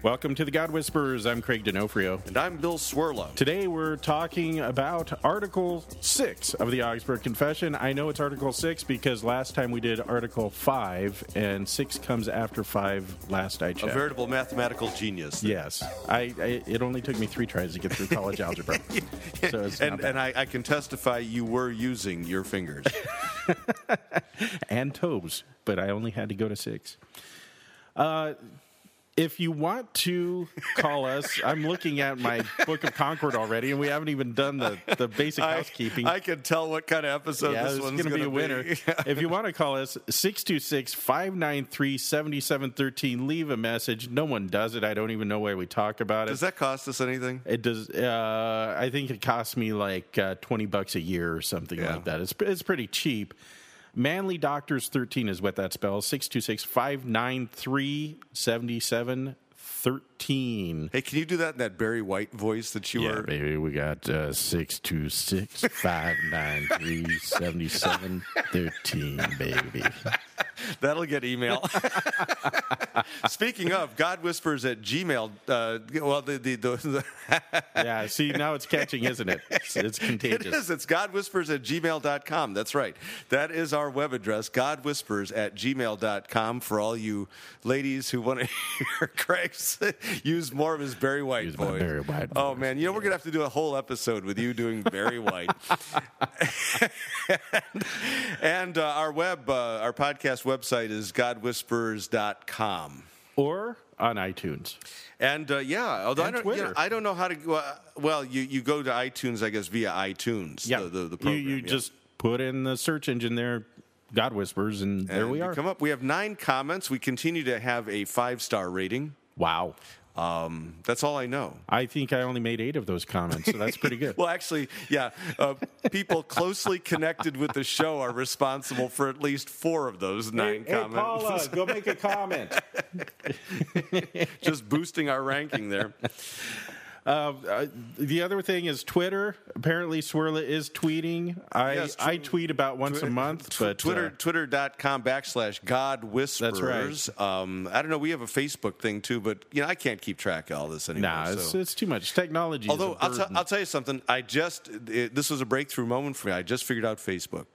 Welcome to The God Whisperers. I'm Craig D'Onofrio. And I'm Bill Cwirla. Today we're talking about Article 6 of the Augsburg Confession. I know it's Article 6 because last time we did Article 5, and 6 comes after 5 last I checked. A veritable mathematical genius. Yes. I, I It only took me three tries to get through college algebra. So and and I, I can testify you were using your fingers. and toes, but I only had to go to six. Uh, if you want to call us, I'm looking at my Book of Concord already, and we haven't even done the, the basic housekeeping. I, I can tell what kind of episode yeah, this one's going to be a winner. be. if you want to call us, 626 593 7713, leave a message. No one does it. I don't even know why we talk about it. Does that cost us anything? It does. Uh, I think it costs me like uh, twenty bucks a year or something Yeah. like that. It's it's pretty cheap. Manly Doctors thirteen is what that spells. 626-593-7713. Hey, can you do that in that Barry White voice that you are? Yeah, were? baby, we got uh, 626-593-7713, baby. That'll get email. Speaking of, God whispers at Gmail. Uh, well, the, the, the, Yeah, see, now it's catching, isn't it? It's, it's It contagious. is. It's godwhispers at gmail.com. That's right. That is our web address, godwhispers at gmail.com, for all you ladies who want to hear Craig use more of his Barry White Use voice. Barry White Oh, voice. man. You know, we're going to have to do a whole episode with you doing Barry White. and uh, our web, uh, our podcast website is godwhispers.com. Or on iTunes. And uh, yeah, although I don't, you know, Twitter. I don't know how to. Uh, well, you, you go to iTunes, I guess, via iTunes. Yeah, the, the, the you, program. you yeah. just put in the search engine there, God Whispers, and, there And we you are. Come up. We have nine comments. We continue to have a five star rating. Wow. Um, that's all I know. I think I only made eight of those comments, so that's pretty good. Well, actually, yeah, uh, people closely connected with the show are responsible for at least four of those nine comments. go make a comment. Just boosting our ranking there. Uh, the other thing is Twitter. Apparently, Cwirla is tweeting. I Yes, tw- I tweet about once a month, but Twitter, uh, twitter.com backslash God Whispers. That's right. Um, I don't know. We have a Facebook thing too, but you know, I can't keep track of all this anymore. nah, it's, so. it's too much technology. Although I'll, t-. I'll tell you something, I just it, this was a breakthrough moment for me. I just figured out Facebook.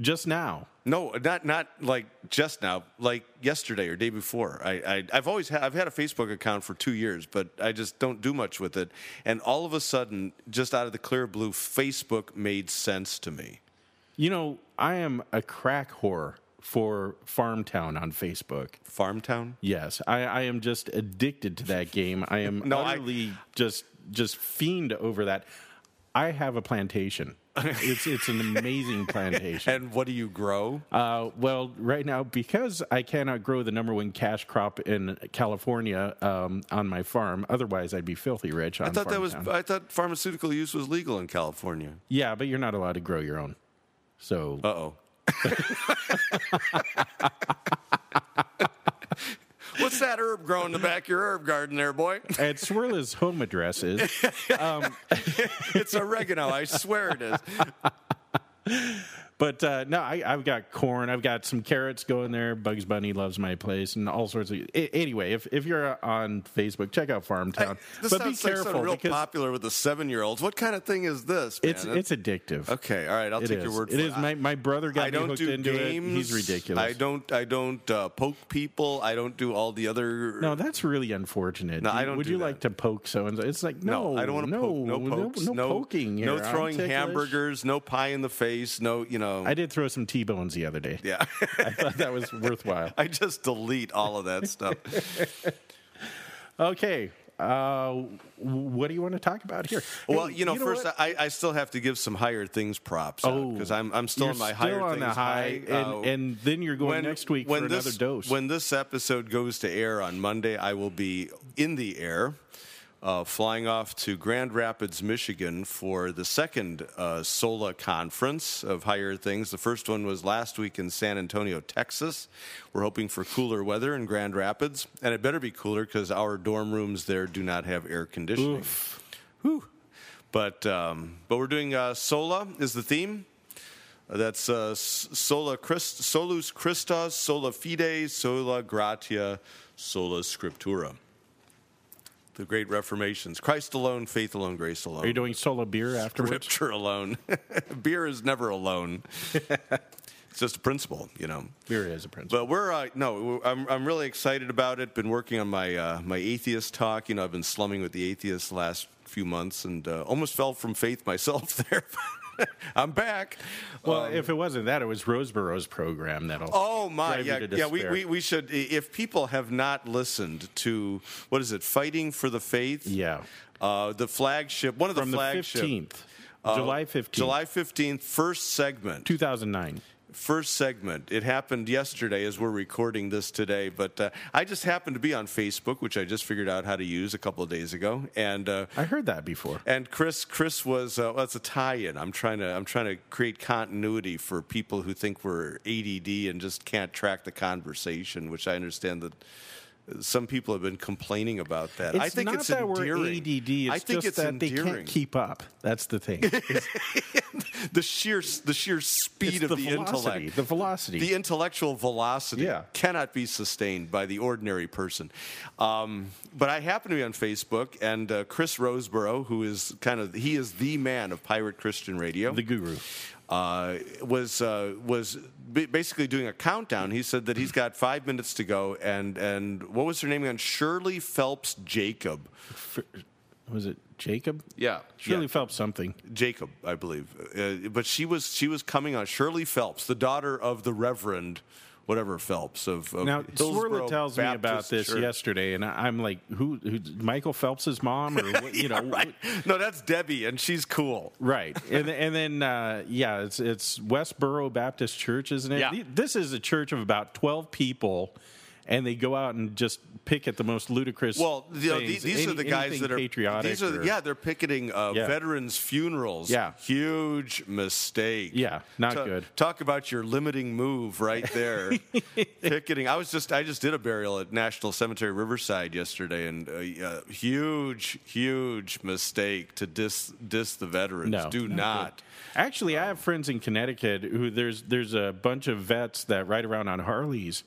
Just now. No, not not like just now, like yesterday or day before. I, I I've always had I've had a Facebook account for two years, but I just don't do much with it. And all of a sudden, just out of the clear blue, Facebook made sense to me. You know, I am a crack whore for Farmtown on Facebook. Farmtown. Yes, I, I am just addicted to that game. I am No, I- utterly just just fiend over that. I have a plantation. It's it's an amazing plantation. And what do you grow? Uh, well, right now, because I cannot grow the number one cash crop in California um, on my farm, otherwise I'd be filthy rich. On I thought that was Farmtown. I thought pharmaceutical use was legal in California. yeah, but you're not allowed to grow your own. So Uh oh. What's that herb growing in the back of your herb garden there, boy? at Cwirla's home address is It's oregano. I swear it is. But uh, no, I, I've got corn. I've got some carrots going there. Bugs Bunny loves my place, and all sorts of. a- Anyway, if if you're on Facebook, check out Farmtown. This but be sounds like careful something real popular with the seven-year-olds. What kind of thing is this? Man? it's it's addictive. okay. All right, I'll It take is. your word It for is. it. My, my brother got I don't me hooked do into games. it. He's ridiculous. I don't. I don't uh, poke people. I don't do all the other. No, that's really unfortunate. No, I don't Would do you that. like to poke so and so? It's like no, No, I don't want to no, poke. No pokes. no, no poking. No here. I'm throwing hamburgers. No pie in the face. No, you know. I did throw some T-bones the other day. yeah. I thought that was worthwhile. I just delete all of that stuff. Okay. Uh, what do you want to talk about here? Well, Hey, you know, first what? I, I still have to give some higher things props. Oh, because I'm I'm still in my still higher on things the high, and, Uh, and then you're going next week for this, another dose. When this episode goes to air on Monday, I will be in the air. Uh, flying off to Grand Rapids, Michigan for the second uh, SOLA conference of higher things. The first one was last week in San Antonio, Texas. We're hoping for cooler weather in Grand Rapids, and it better be cooler because our dorm rooms there do not have air conditioning. Whew. But um, but we're doing uh, Sola is the theme. Uh, That's uh, sola Christ, solus Christus, sola fide, sola gratia, sola scriptura. The great reformations: Christ alone, faith alone, grace alone. Are you doing solo beer afterwards? Scripture alone. Beer is never alone. it's just a principle, you know. Beer is a principle. But we're uh, no, I'm I'm really excited about it. Been working on my uh, my atheist talk. You know, I've been slumming with the atheists the last few months, and uh, almost fell from faith myself there. I'm back. Well, if it wasn't that, it was Rosebrough's program that'll. Oh my, yeah, yeah. We, we we should. If people have not listened to what is it, fighting for the faith? Yeah. Uh, the flagship, one of the from the flagship. fifteenth, uh, July fifteenth, July 15th, first segment. two thousand nine. First segment. It happened yesterday as we're recording this today, but uh, I just happened to be on Facebook, which I just figured out how to use a couple of days ago, and. Uh, I heard that before. and Chris, Chris was uh, well, it's a tie-in. I'm trying to, I'm trying to create continuity for people who think we're ADD and just can't track the conversation, which I understand that some people have been complaining about that. It's I think not it's that endearing. we're ADD. It's I think just it's that endearing. they can't keep up. That's the thing. The sheer, the sheer speed it's of the, the, intellect. The velocity. The intellectual velocity Yeah. cannot be sustained by the ordinary person. Um, but I happen to be on Facebook, and uh, Chris Rosebrough, who is kind of he is the man of pirate Christian radio, the guru. Uh, was uh, was ba- basically doing a countdown. He said that he's got five minutes to go, and and what was her name again? Shirley Phelps Jacob. Was it Jacob? Yeah, Shirley yeah. Phelps something. Jacob, I believe. Uh, but she was she was coming on Shirley Phelps, the daughter of the Reverend whatever Phelps of, of Now, Cwirla tells me about this Church. yesterday, and I'm like, who? who Michael Phelps's mom, or what, you know, Right? No, that's Debbie, and she's cool. Right, and and then uh, yeah, it's it's Westboro Baptist Church, isn't it? Yeah. This is a church of about twelve people, and they go out and just pick at the most ludicrous. Well, you know, things, these, these are the guys that are patriotic. These are or- yeah, they're picketing uh, Yeah. veterans' funerals. Yeah. huge mistake. Yeah, not Ta- good. Talk about your limiting move right there. picketing. I was just I just did a burial at National Cemetery Riverside yesterday, and uh, uh, huge, huge mistake to dis diss the veterans. No, Do not not. good. Actually, I have friends in Connecticut who there's there's a bunch of vets that ride around on Harleys,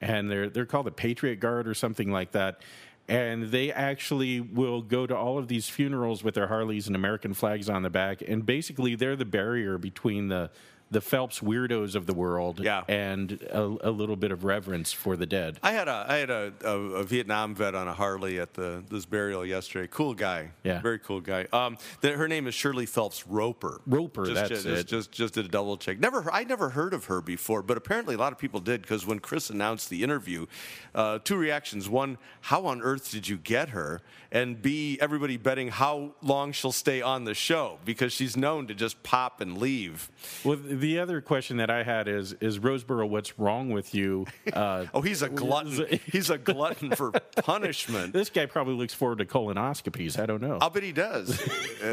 and they're they're called the Patriot Guard or something like that. And they actually will go to all of these funerals with their Harleys and American flags on the back, and basically they're the barrier between the the Phelps weirdos of the world Yeah. and a, a little bit of reverence for the dead. I had a I had a, a, a Vietnam vet on a Harley at the this burial yesterday. Cool guy. Yeah. Very cool guy. Um, the, her name is Shirley Phelps Roper. Roper, Just, that's just, it. Just just did a double check. Never I never heard of her before, but apparently a lot of people did because when Chris announced the interview, uh, two reactions: one, how on earth did you get her? And B, everybody betting how long she'll stay on the show because she's known to just pop and leave. Well, the other question that I had is is Rosebrough, what's wrong with you? Uh, Oh, he's a glutton. he's a glutton for punishment. This guy probably looks forward to colonoscopies. I don't know. I'll bet he does,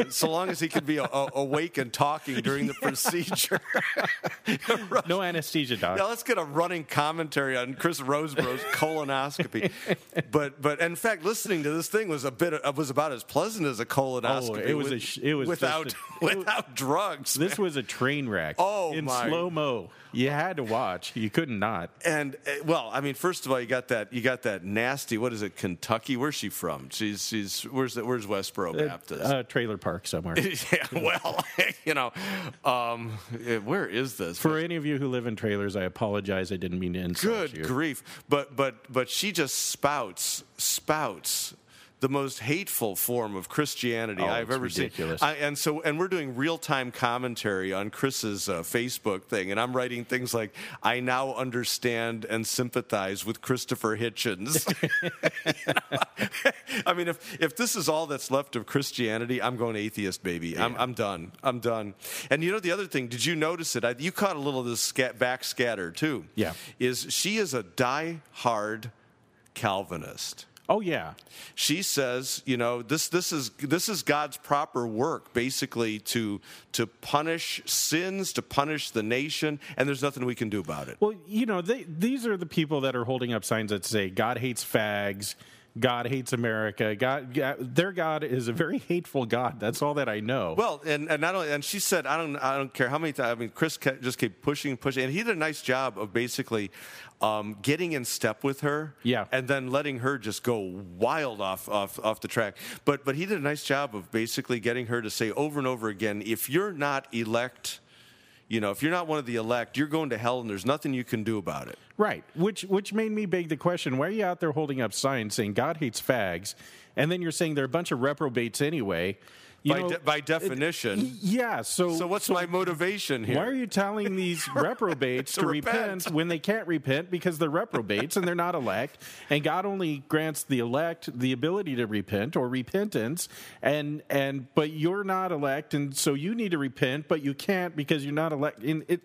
so long as he can be a, a, awake and talking during the procedure. no anesthesia, doc. Now let's get a running commentary on Chris Rosebrough's colonoscopy. But but in fact, listening to this thing was a bit uh, was about as pleasant as a colonoscopy. Oh, it was with- a sh- it was without a- it without drugs. This was a train wreck. Oh, in slow mo. You had to watch. You couldn't not. and uh, well, I mean, first of all, you got that you got that nasty. What is it? Kentucky? Where's she from? She's she's where's that? Where's Westboro Baptist? Uh, trailer park somewhere. yeah, well, you know, um, eh, where is this? For any of you who live in trailers, I apologize. I didn't mean to insult Good you. grief! But but but she just spouts spouts the most hateful form of Christianity Oh, I've ever ridiculous. seen. I, and so and we're doing real time commentary on Chris's uh, Facebook thing, and I'm writing things like, "I now understand and sympathize with Christopher Hitchens." I mean, if if this is all that's left of Christianity, I'm going atheist, baby. I'm I'm done. I'm done. And you know the other thing? Did you notice it? I, you caught a little of this scat, backscatter too. Yeah. Is she is a die-hard Calvinist. Oh yeah. She says, you know, this this is this is God's proper work, basically to to punish sins, to punish the nation, and there's nothing we can do about it. Well, you know, they, these are the people that are holding up signs that say God hates fags, God hates America. God, God, their God is a very hateful God. That's all that I know. Well, and, and not only, and she said, I don't, I don't care how many times. I mean, Chris kept, just kept pushing, pushing, and he did a nice job of basically um, getting in step with her, Yeah. and then letting her just go wild off, off, off the track. But, but he did a nice job of basically getting her to say over and over again, if you're not elect. You know, if you're not one of the elect, you're going to hell, and there's nothing you can do about it. Right, which which made me beg the question: Why are you out there holding up signs saying God hates fags, and then you're saying they're a bunch of reprobates anyway? By know, de- by it- definition. yeah. So, So what's my motivation here? why are you telling these reprobates To to, repent. repent. when they can't repent because they're reprobates and they're not elect? And God only grants the elect the ability to repent or repentance, and and but you're not elect, and so you need to repent, but you can't because you're not elect. In it,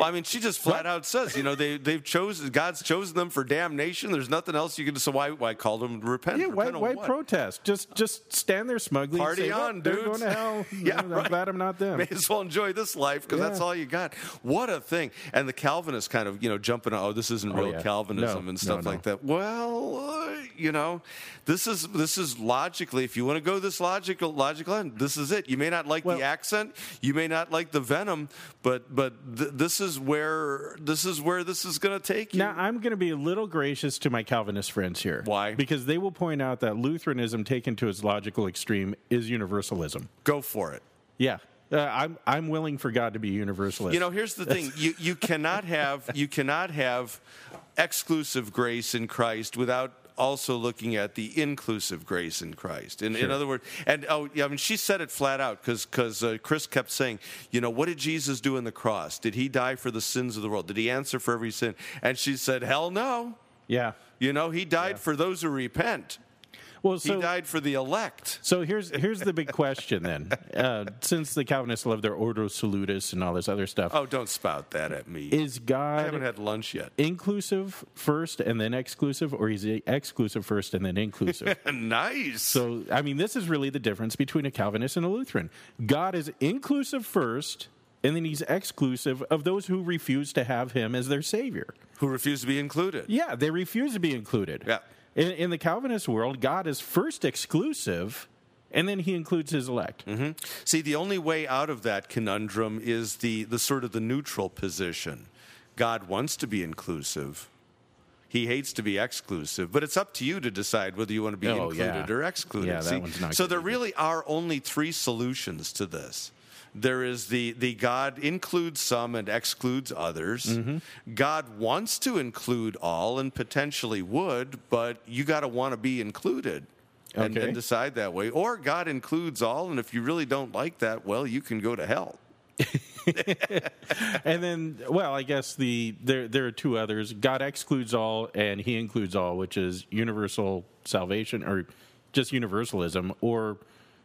Well, I mean, she just flat out says, you know, they they've chosen God's chosen them for damnation. There's nothing else you can do. So why why call them repent? Yeah, why, Repent why protest? Just just stand there smugly. and Party say, on, They're going to hell. Yeah, I'm right. glad I'm not them. May as well enjoy this life because that's all you got. What a thing! And the Calvinists kind of, you know, jumping. Out. Oh, this isn't real yeah. Calvinism No, and stuff no, no. like that. Well, uh, you know, this is this is logically. If you want to go this logical logical end, this is it. You may not like Well- the accent, you may not like the venom, but but th- this is where this is where this is going to take you. Now, I'm going to be a little gracious to my Calvinist friends here. Why? Because they will point out that Lutheranism, taken to its logical extreme, is universalism. go for it. Yeah. Uh, I'm, I'm willing for God to be universalist. You know, here's the thing: you you cannot have you cannot have exclusive grace in Christ without also looking at the inclusive grace in Christ. In, in other words, and oh, yeah, I mean, she said it flat out because because uh, Chris kept saying, you know, what did Jesus do in the cross? Did he die for the sins of the world? Did he answer for every sin? And she said, hell no. yeah. You know, he died for those who repent. Well, He so, died for the elect. so here's here's the big question then. Uh, since the Calvinists love their Ordo Salutis and all this other stuff, Oh, don't spout that at me. is God? I haven't had lunch yet. inclusive first and then exclusive, or is he exclusive first and then inclusive? nice. So, I mean, this is really the difference between a Calvinist and a Lutheran. God is inclusive first, and then he's exclusive of those who refuse to have him as their savior. who refuse to be included? Yeah, they refuse to be included. Yeah. In, in the Calvinist world, God is first exclusive, and then he includes his elect. Mm-hmm. See, the only way out of that conundrum is the, the sort of the neutral position. God wants to be inclusive. He hates to be exclusive, but it's up to you to decide whether you want to be Oh, included yeah. or excluded. Yeah, See, so there either. really are only three solutions to this. There is the, the God includes some and excludes others. Mm-hmm. God wants to include all and potentially would, but you got to want to be included and, Okay. and decide that way. Or God includes all, and if you really don't like that, well, you can go to hell. And then, well, I guess the there there are two others. God excludes all, and He includes all, which is universal salvation or just universalism, or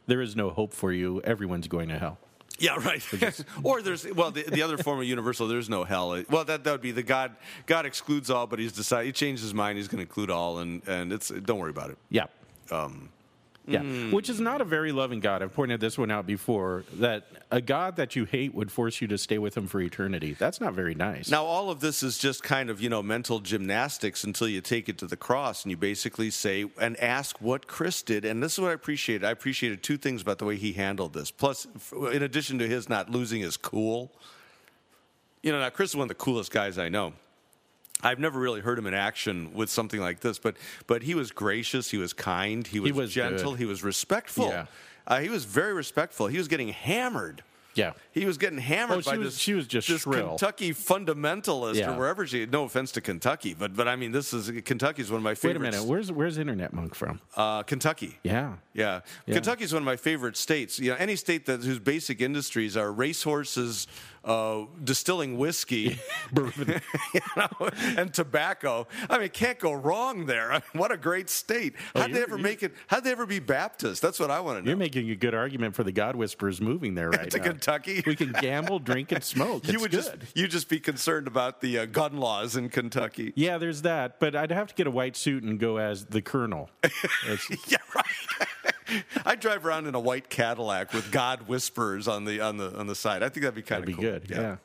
there is no hope for you. Everyone's going to hell. Yeah, right. or there's well, the, the other form of universal. There's no hell. Well, that that would be the God. God excludes all, but he's decided he changed his mind. He's going to include all, and and it's don't worry about it. Yeah. Um, yeah, mm. which is not a very loving God. I've pointed this one out before. That a God that you hate would force you to stay with Him for eternity. That's not very nice. Now, all of this is just kind of you know mental gymnastics until you take it to the cross and you basically say and ask what Chris did. And this is what I appreciated. I appreciated two things about the way he handled this. Plus, in addition to his not losing his cool, you know, now Chris is one of the coolest guys I know. I've never really heard him in action with something like this, but but he was gracious, he was kind, he was, was gentle, good. he was respectful. Yeah. Uh, he was very respectful. He was getting hammered. Yeah. He was getting hammered Oh, by was- this. she was just this shrill. Kentucky fundamentalist Yeah. or wherever she. No offense to Kentucky, but but I mean this is Kentucky's one of my favorite states. Wait a minute. Where's Where's Internet Monk from? Uh, Kentucky. Yeah. Yeah. Yeah. Kentucky's one of my favorite states. You know, any state that whose basic industries are racehorses, uh, distilling whiskey, bourbon, you know, and tobacco. I mean, can't go wrong there. I mean, what a great state. How'd they ever make it? How'd they ever be Baptist? That's what I want to know. You're making a good argument for the God Whisperers moving there right To now. Kentucky? We can gamble, drink, and smoke. you would good. just you just be concerned about the uh, gun laws in Kentucky. Yeah, there's that, but I'd have to get a white suit and go as the Colonel. Yeah, right. I drive around in a white Cadillac with God whispers on the on the on the side. I think that'd be kind of be cool. good, yeah.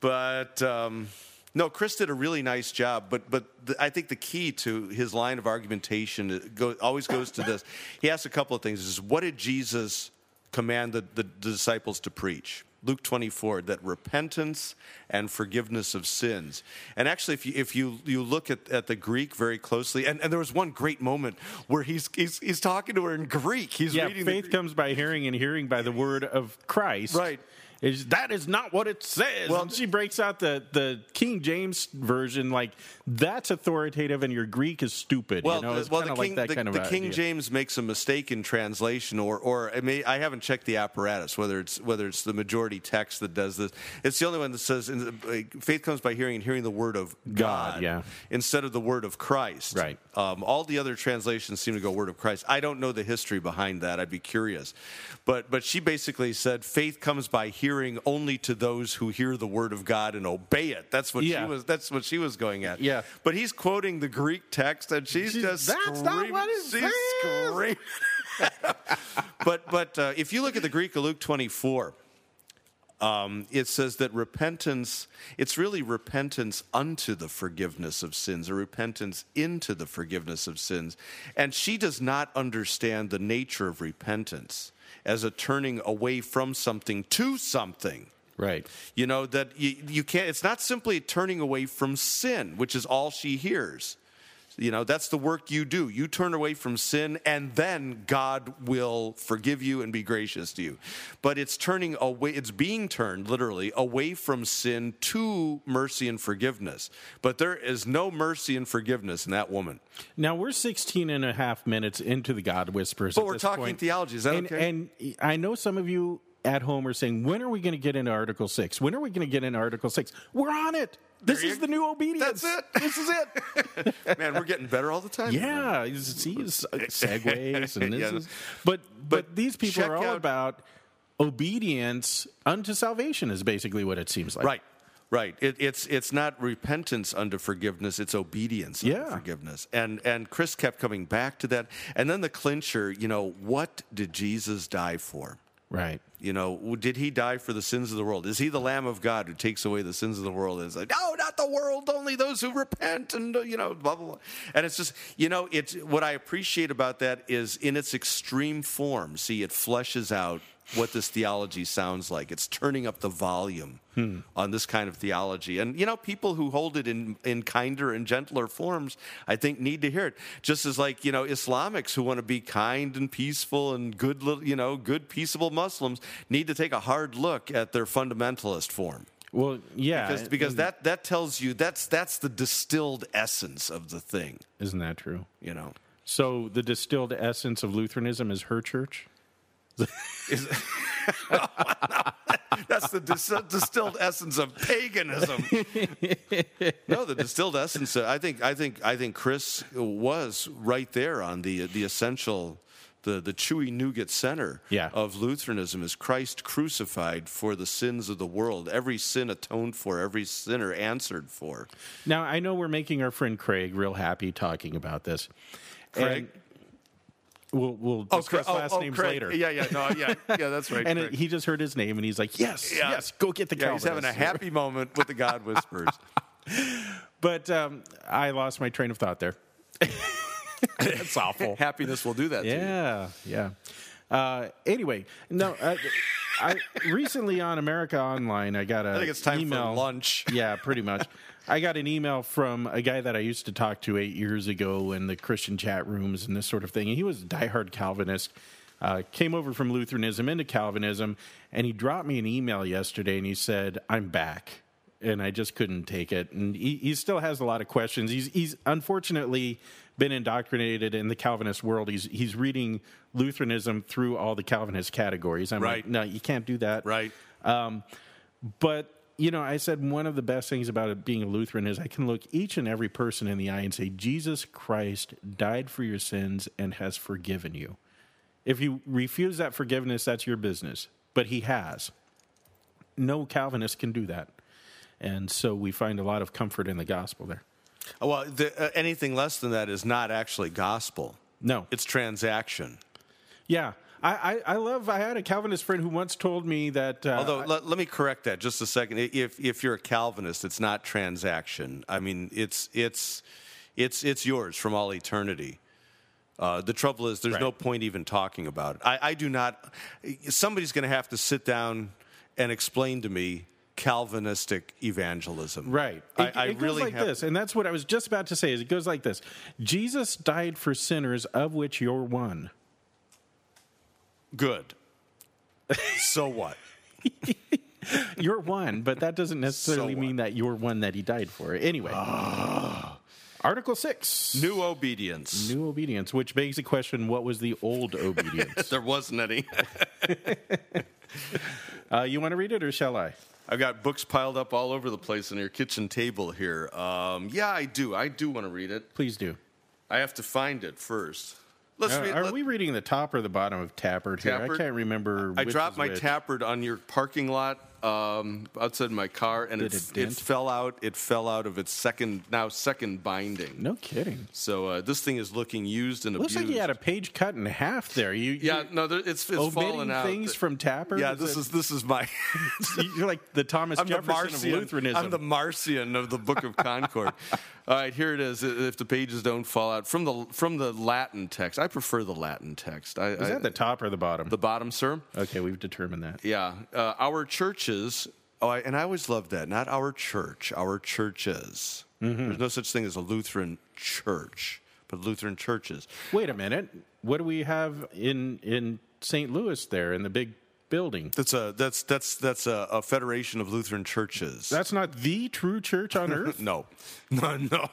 But um, no, Chris did a really nice job. But but the, I think the key to his line of argumentation go, always goes to this. He asks a couple of things: is what did Jesus command the, the disciples to preach? Luke 24, that repentance and forgiveness of sins. And actually, if you, if you, you look at, at the Greek very closely, and, and there was one great moment where he's, he's, he's talking to her in Greek. He's yeah, reading faith Greek- comes by hearing, and hearing by the word of Christ. Right. Is that is not what it says? Well- and she breaks out the, the King James version, like that's authoritative, and your Greek is stupid. Well, you know, the, it's well, the of like King, that the, kind of the King idea. James makes a mistake in translation, or, or it may, I haven't checked the apparatus whether it's whether it's the majority text that does this. It's the only one that says in the- faith comes by hearing and hearing the word of God, God, yeah. instead of the word of Christ. Right. Um, all the other translations seem to go word of Christ. I don't know the history behind that. I'd be curious, but but she basically said faith comes by hearing only to those who hear the word of God and obey it. That's what Yeah. she was. That's what she was going at. Yeah. But he's quoting the Greek text, and she's, She's- just "That's not screaming- what it she's says." screaming. but but uh, if you look at the Greek of Luke twenty four. Um, it says that repentance, it's really repentance unto the forgiveness of sins, or repentance into the forgiveness of sins. And she does not understand the nature of repentance as a turning away from something to something. Right. You know, that you, you can't, it's not simply a turning away from sin, which is all she hears. You know, that's the work you do. You turn away from sin, and then God will forgive you and be gracious to you. But it's turning away, it's being turned literally away from sin to mercy and forgiveness. But there is no mercy and forgiveness in that woman. Now we're 16 and a half minutes into the God Whispers. But we're talking point. theology. Is that and, okay? And I know some of you at home are saying, when are we going to get into Article 6? When are we going to get into Article 6? We're on it. This is the new obedience. That's it. This is it. Man, we're getting better all the time. Yeah, you see it's uh, segues and this Yeah. is, but but But these people are all out- about obedience unto salvation is basically what it seems like. Right. Right. It, it's it's not repentance unto forgiveness. It's obedience unto Yeah. forgiveness. And and Chris kept coming back to that. And then the clincher. You know, what did Jesus die for? Right. You know, did he die for the sins of the world? Is he the Lamb of God who takes away the sins of the world? And it's like, no, not the world, only those who repent, and uh, you know, blah blah blah. And it's just, you know, it's what I appreciate about that is in its extreme form. See, it fleshes out what this theology sounds like. It's turning up the volume hmm. on this kind of theology. And you know, people who hold it in in kinder and gentler forms, I think, need to hear it. Just as like you know, Islamics who want to be kind and peaceful and good, little, you know, good peaceable Muslims need to take a hard look at their fundamentalist form. Well, yeah. Because, because that, that tells you that's that's the distilled essence of the thing, isn't that true? you know. So the distilled essence of Lutheranism is her church. Is- That's the dis- distilled essence of paganism. no, the distilled essence. uh, I think. I think. I think Chris was right there on the the essential, the the chewy nougat center Yeah. of Lutheranism is Christ crucified for the sins of the world. Every sin atoned for. Every sinner answered for. Now I know we're making our friend Craig real happy talking about this. Craig? And we'll we'll discuss last names Craig. later. Yeah, yeah, no, yeah, yeah. That's right. And it, he just heard his name and he's like, yes, Yeah. yes, go get the yeah, he's having a happy moment with the God whispers. But um, I lost my train of thought there. That's awful. Happiness will do that. Yeah, yeah. Uh, anyway, no. Uh, I recently on America Online, I got a I think it's time email. for lunch. Yeah, pretty much. I got an email from a guy that I used to talk to eight years ago in the Christian chat rooms and this sort of thing. And he was a diehard Calvinist. Uh, came over from Lutheranism into Calvinism, and he dropped me an email yesterday, and he said, "I'm back." And I just couldn't take it. And he, he still has a lot of questions. He's, he's unfortunately been indoctrinated in the Calvinist world. He's, he's reading Lutheranism through all the Calvinist categories. I'm Right. like, no, you can't do that. Right. Um, But you know, I said one of the best things about it being a Lutheran is I can look each and every person in the eye and say, Jesus Christ died for your sins and has forgiven you. If you refuse that forgiveness, that's your business. But he has. No Calvinist can do that. And so we find a lot of comfort in the gospel there. Well, the, uh, anything less than that is not actually gospel. No. It's transaction. Yeah. I, I, I love, I had a Calvinist friend who once told me that. Uh, Although, let, let me correct that just a second. If if you're a Calvinist, it's not transaction. I mean, it's it's it's it's yours from all eternity. Uh, the trouble is, there's Right. no point even talking about it. I, I do not. Somebody's going to have to sit down and explain to me Calvinistic evangelism. Right. I, It, I it goes really like have, this, and that's what I was just about to say. Is it goes like this: Jesus died for sinners, of which you're one. Good. so what? You're one, but that doesn't necessarily what? mean that you're one that he died for. Anyway, Article six: New obedience. New obedience, which begs the question: What was the old obedience? There wasn't any. uh, you want to read it, or shall I? I've got books piled up all over the place on your kitchen table here. Um, yeah, I do. I do want to read it. Please do. I have to find it first. Let's Uh, read. are let- we reading the top or the bottom of Tappert here? I can't remember. I dropped my which. tappert on your parking lot um, outside my car, and Did it, it dent? fell out. It fell out of its second now second binding. No kidding. So uh, this thing is looking used and Looks abused. like you had a page cut in half there. You, yeah, no, there, it's it's fallen out. things from Tappert. yeah, Is this it- is this is my. You're like the Thomas I'm the Jefferson Marcion. of Lutheranism. I'm the Marcion of the Book of Concord. All right, here it is. If the pages don't fall out from the from the Latin text, I prefer the Latin text. I, Is I- that the top or the bottom? the bottom, sir? okay, we've determined that. Yeah, uh, our churches. Oh, I, and I always loved that. Not our church, our churches. Mm-hmm. There's no such thing as a Lutheran church, but Lutheran churches. Wait a minute. What do we have in in St. Louis there in the big building? That's a that's that's that's a, a federation of Lutheran churches. That's not the true church on earth. No, no, no.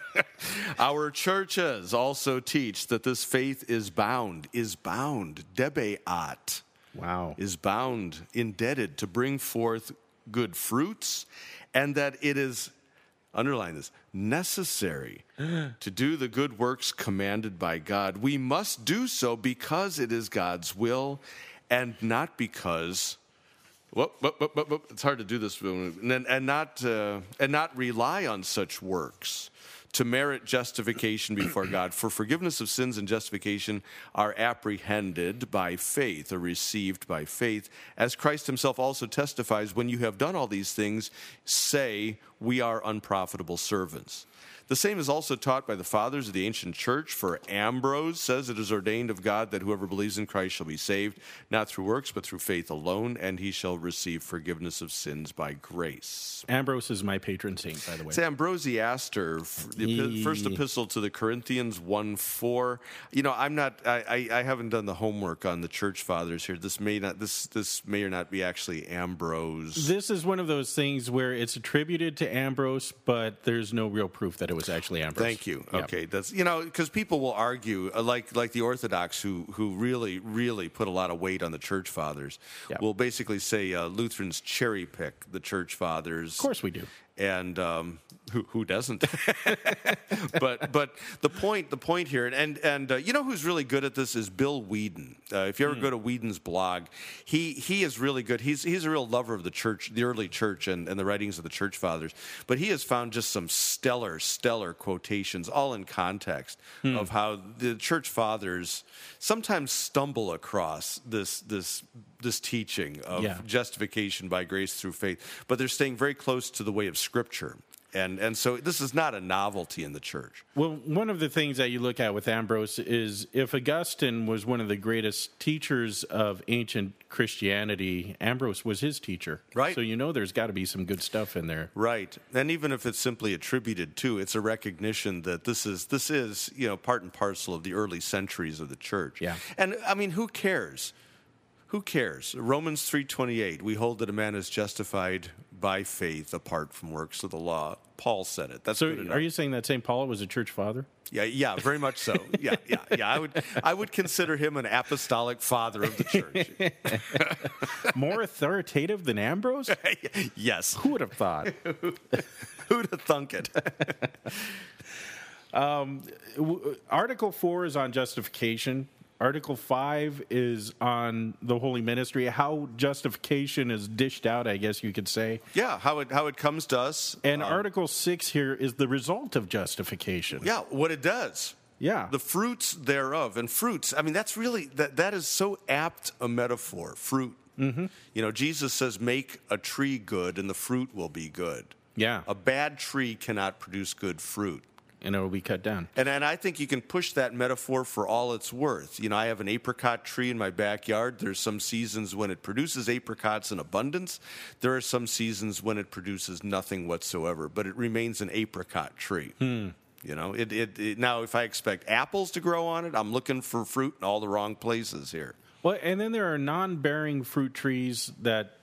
Our churches also teach that this faith is bound, is bound, debeat, wow. is bound, indebted to bring forth good fruits, and that it is, underline this, necessary to do the good works commanded by God. We must do so because it is God's will and not because Whoop, whoop, whoop, whoop, whoop. It's hard to do this, and, and not uh, and not rely on such works to merit justification before God. For forgiveness of sins and justification are apprehended by faith or received by faith, as Christ Himself also testifies. When you have done all these things, say, "We are unprofitable servants." The same is also taught by the fathers of the ancient church, for Ambrose says it is ordained of God that whoever believes in Christ shall be saved, not through works, but through faith alone, and he shall receive forgiveness of sins by grace. Ambrose is my patron saint, by the way. It's Ambrosiaster, the Yee. first epistle to the Corinthians, 1 4. You know, I'm not, I, I, I haven't done the homework on the church fathers here. This may not, this, this may or not be actually Ambrose. This is one of those things where it's attributed to Ambrose, but there's no real proof that it was actually Ambrose. Thank you. Yeah. Okay, that's you know because people will argue uh, like like the Orthodox who who really really put a lot of weight on the church fathers Yeah. will basically say uh, Lutherans cherry pick the church fathers. Of course we do. and um, who who doesn't? but but the point the point here and and uh, you know who's really good at this is Bill Weedon. Uh, if you ever go to Weedon's blog, he he is really good. He's he's a real lover of the church, the early church, and, and the writings of the church fathers. But he has found just some stellar stellar quotations, all in context of how the church fathers sometimes stumble across this this this teaching of Yeah. justification by grace through faith, but they're staying very close to the way of Scripture. And, and so this is not a novelty in the church. Well, one of the things that you look at with Ambrose is if Augustine was one of the greatest teachers of ancient Christianity, Ambrose was his teacher. Right. So you know there's got to be some good stuff in there. Right. And even if it's simply attributed to, it's a recognition that this is this is, you know, part and parcel of the early centuries of the church. Yeah. And I mean, who cares? Who cares? Romans 3:28. We hold that a man is justified by faith apart from works of the law. Paul said it. That's So, are you saying that St. Paul was a church father? Yeah, yeah, very much so. Yeah, yeah, yeah. I would, I would consider him an apostolic father of the church. More authoritative than Ambrose? yes. Who would have thought? Who'd have thunk it? Um, w- Article 4 is on justification. Article 5 is on the holy ministry, how justification is dished out, I guess you could say. yeah, how it how it comes to us. And Article 6 here is the result of justification. Yeah, what it does. Yeah. The fruits thereof. And fruits, I mean, that's really, that, that is so apt a metaphor, fruit. Mm-hmm. You know, Jesus says, make a tree good and the fruit will be good. yeah. A bad tree cannot produce good fruit. And it will be cut down. And, and I think you can push that metaphor for all it's worth. You know, I have an apricot tree in my backyard. There's some seasons when it produces apricots in abundance. There are some seasons when it produces nothing whatsoever, but it remains an apricot tree. Hmm. You know, it, it, it, now if I expect apples to grow on it, I'm looking for fruit in all the wrong places here. Well, and then there are non-bearing fruit trees that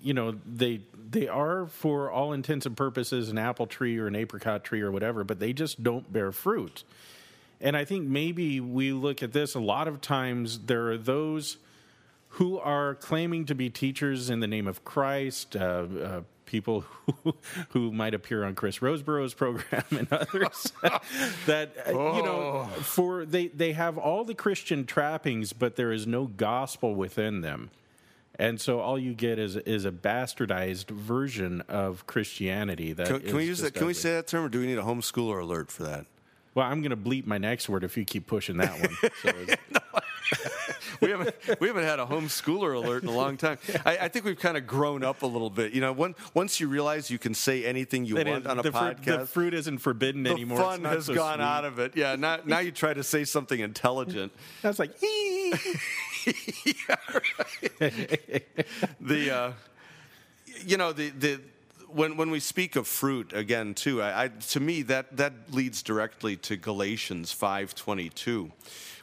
you know they they are for all intents and purposes an apple tree or an apricot tree or whatever, but they just don't bear fruit. And I think maybe we look at this a lot of times there are those who are claiming to be teachers in the name of Christ, uh, uh, people who, who might appear on Chris Rosebrough's program and others that uh, you know for they they have all the Christian trappings, but there is no gospel within them. And so all you get is is a bastardized version of Christianity. That Can, can we use that? Can we say that term, or do we need a homeschooler alert for that? Well, I'm going to bleep my next word if you keep pushing that one. So we haven't we haven't had a homeschooler alert in a long time. I, I think we've kind of grown up a little bit. You know, when, once you realize you can say anything you that want is- on a the, fruit, podcast, the fruit isn't forbidden the anymore. The fun has so gone sweet. out of it. Yeah, now now you try to say something intelligent. I was like, The uh, you know the the when when we speak of fruit again too, I, I to me that that leads directly to Galatians five twenty two.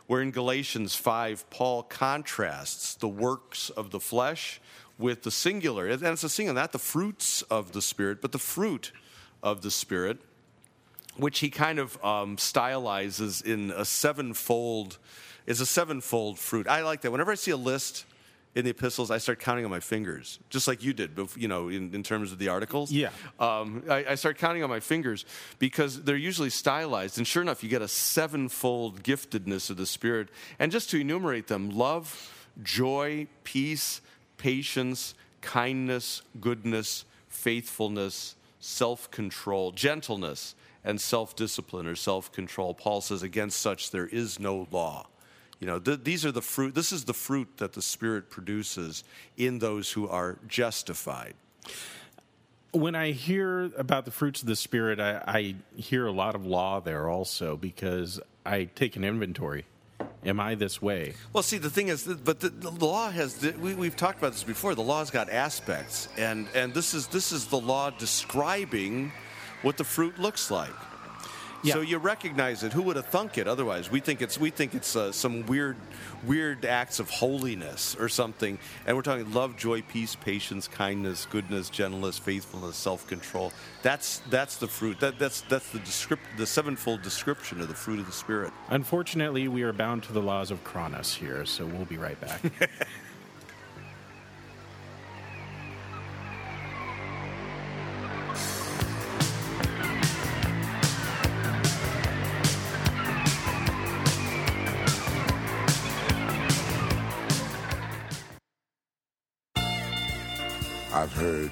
Where in Galatians 5, Paul contrasts the works of the flesh with the singular. And it's a singular, not the fruits of the Spirit, but the fruit of the Spirit. which he kind of um, stylizes in a sevenfold is a sevenfold fruit. I like that. Whenever I see a list in the epistles, I start counting on my fingers, just like you did. You know, in, in terms of the articles. Yeah. Um, I, I start counting on my fingers because they're usually stylized, and sure enough, you get a sevenfold giftedness of the Spirit. And just to enumerate them: love, joy, peace, patience, kindness, goodness, faithfulness, self control, gentleness, and self discipline or self control. Paul says, against such there is no law. You know, th- these are the fruit, this is the fruit that the Spirit produces in those who are justified. when I hear about the fruits of the spirit, I, I hear a lot of law there also because I take an inventory. Am I this way? Well, see, the thing is, but the, the law has. The, we, we've talked about this before. The law's got aspects, and and this is this is the law describing what the fruit looks like. Yeah. So you recognize it. Who would have thunk it? Otherwise, we think it's we think it's uh, some weird, weird acts of holiness or something. And we're talking love, joy, peace, patience, kindness, goodness, gentleness, faithfulness, self-control. That's that's the fruit. That that's that's the descript the sevenfold description of the fruit of the spirit. Unfortunately, we are bound to the laws of Cronus here, so we'll be right back.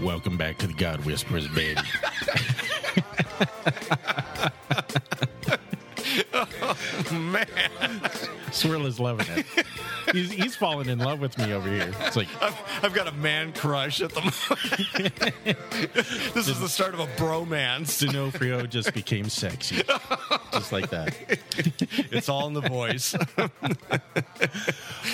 Welcome back to the God Whispers, baby. Oh, man. Swirl is loving it. He's, he's falling in love with me over here. It's like, I've, I've got a man crush at the moment. this is the start of a bromance. D'Onofrio just became sexy. Just like that. It's all in the voice.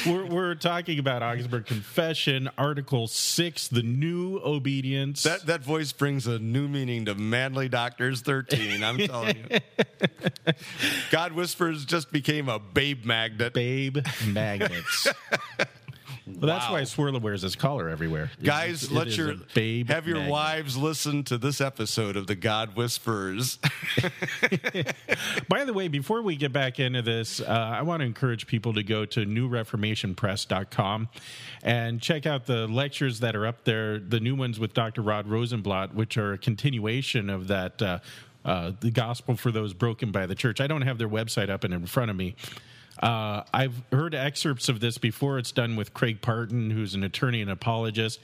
We're, we're talking about Augsburg Confession, Article 6, the new obedience. That that voice brings a new meaning to Manly Doctors 13. I'm telling you. God Whispers just became a babe magnet. babe magnets. Well, that's Wow. why Cwirla wears his collar everywhere. Guys, let your babe have your magnet. wives listen to this episode of the God Whispers. By the way, before we get back into this, uh, I want to encourage people to go to newreformationpress.com and check out the lectures that are up there, the new ones with Dr. Rod Rosenbladt, which are a continuation of that. Uh, uh, the gospel for those broken by the church. I don't have their website up and in front of me. Uh, I've heard excerpts of this before. It's done with Craig Parton, who's an attorney and apologist,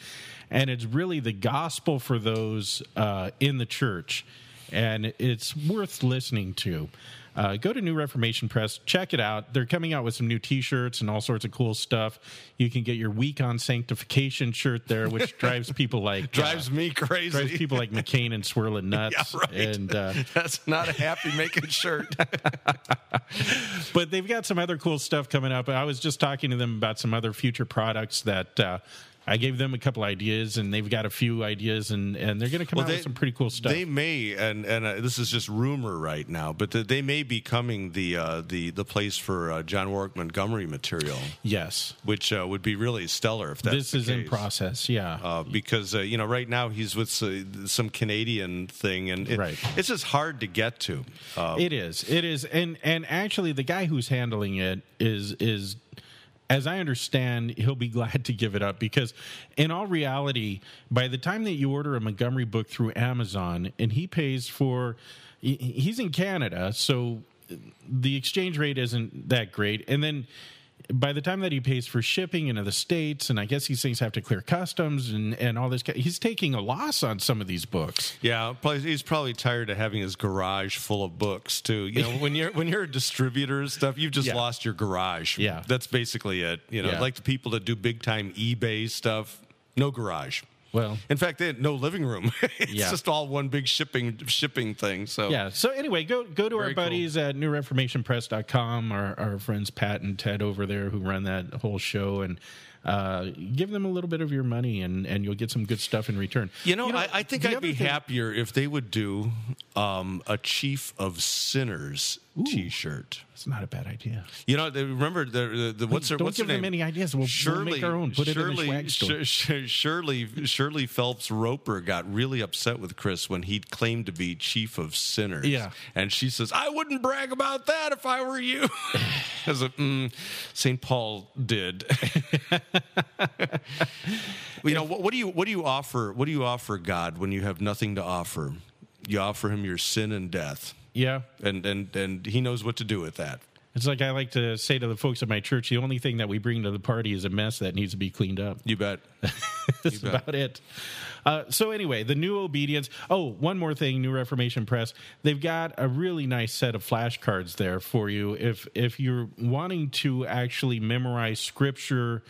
and it's really the gospel for those uh, in the church, and it's worth listening to. Uh, go to New Reformation Press, check it out. They're coming out with some new T-shirts and all sorts of cool stuff. You can get your Weak on Sanctification shirt there, which drives people like Drives uh, me crazy. drives people like McCain and Cwirla nuts. Yeah, right. And uh, That's not a happy making shirt. but they've got some other cool stuff coming up. I was just talking to them about some other future products that uh, I gave them a couple ideas, and they've got a few ideas, and, and they're going to come out with some pretty cool stuff. They may, and and uh, this is just rumor right now, but th- they may be coming the uh, the the place for uh, John Warwick Montgomery material, yes, which uh, would be really stellar if that's this the is in process. Yeah, Uh, because uh, you know right now he's with some Canadian thing, and it, Right. it's just hard to get to. Uh, It is. It is. And and actually the guy who's handling it is is as I understand, he'll be glad to give it up because in all reality, by the time that you order a Montgomery book through Amazon and he pays for he's in Canada, so the exchange rate isn't that great. And then by the time that he pays for shipping into the states, and I guess these things have to clear customs and, and all this, he's taking a loss on some of these books. Yeah, probably, he's probably tired of having his garage full of books too. You know, when you're when you're a distributor and stuff, you've just Yeah. lost your garage. Yeah. that's basically it. You know, Yeah. like the people that do big time eBay stuff, no garage. Well, In fact, they had no living room. it's Yeah. just all one big shipping shipping thing. So Yeah. So anyway, go go to our Very cool. buddies at newreformationpress.com, our, our friends Pat and Ted over there who run that whole show, and uh, give them a little bit of your money, and, and you'll get some good stuff in return. You know, I, I think I'd be thing- happier if they would do um, a Chief of Sinners T-shirt. It's not a bad idea. You know, they, remember the, the, the what's her, Don't what's give her them any ideas. We'll- we'll make our own. Put it in the Shirley, swag store. Sh- Sh- Shirley, Shirley Phelps Roper got really upset with Chris when he claimed to be chief of sinners. Yeah. and she says, "I wouldn't brag about that if I were you." As a mm, Saint Paul did. you know what, what do you what do you offer? What do you offer God when you have nothing to offer? You offer him your sin and death, Yeah. and and and He knows what to do with that. It's like I like to say to the folks at my church the only thing that we bring to the party is a mess that needs to be cleaned up. You bet. That's bet. about it. Uh, so anyway, the new obedience. Oh, one more thing, New Reformation Press. They've got a really nice set of flashcards there for you if if you're wanting to actually memorize scripture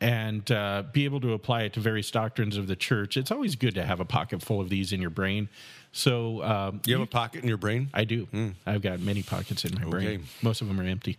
and uh, be able to apply it to various doctrines of the church. It's always good to have a pocket full of these in your brain. So um, You have a pocket in your brain. I do. I've got many pockets in my Okay. brain. Most of them are empty.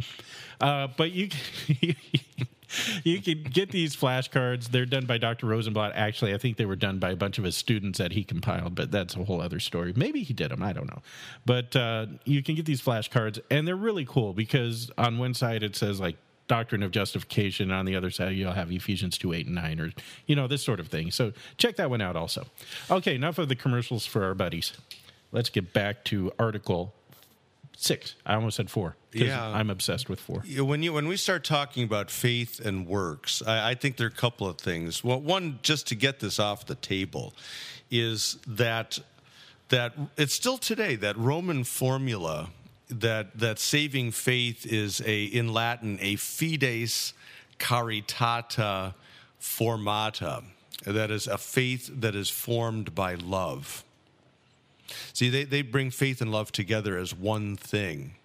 Uh, but you can, you can get these flashcards. They're done by Dr. Rosenbladt. Actually, I think they were done by a bunch of his students that he compiled, but that's a whole other story. Maybe he did them. I don't know. But uh, you can get these flashcards, and they're really cool because on one side it says like doctrine of justification. On the other side, you'll have Ephesians 2, 8, and 9, or, you know, this sort of thing. So check that one out also. Okay, enough of the commercials for our buddies. Let's get back to Article 6. I almost said four. Yeah. I'm obsessed with 4. Yeah, when you when we start talking about faith and works, I, I think there are a couple of things. Well, one, just to get this off the table, is that that it's still today that Roman formula that that saving faith is a in Latin a fides caritate formata. That is a faith that is formed by love. See, they, they bring faith and love together as one thing.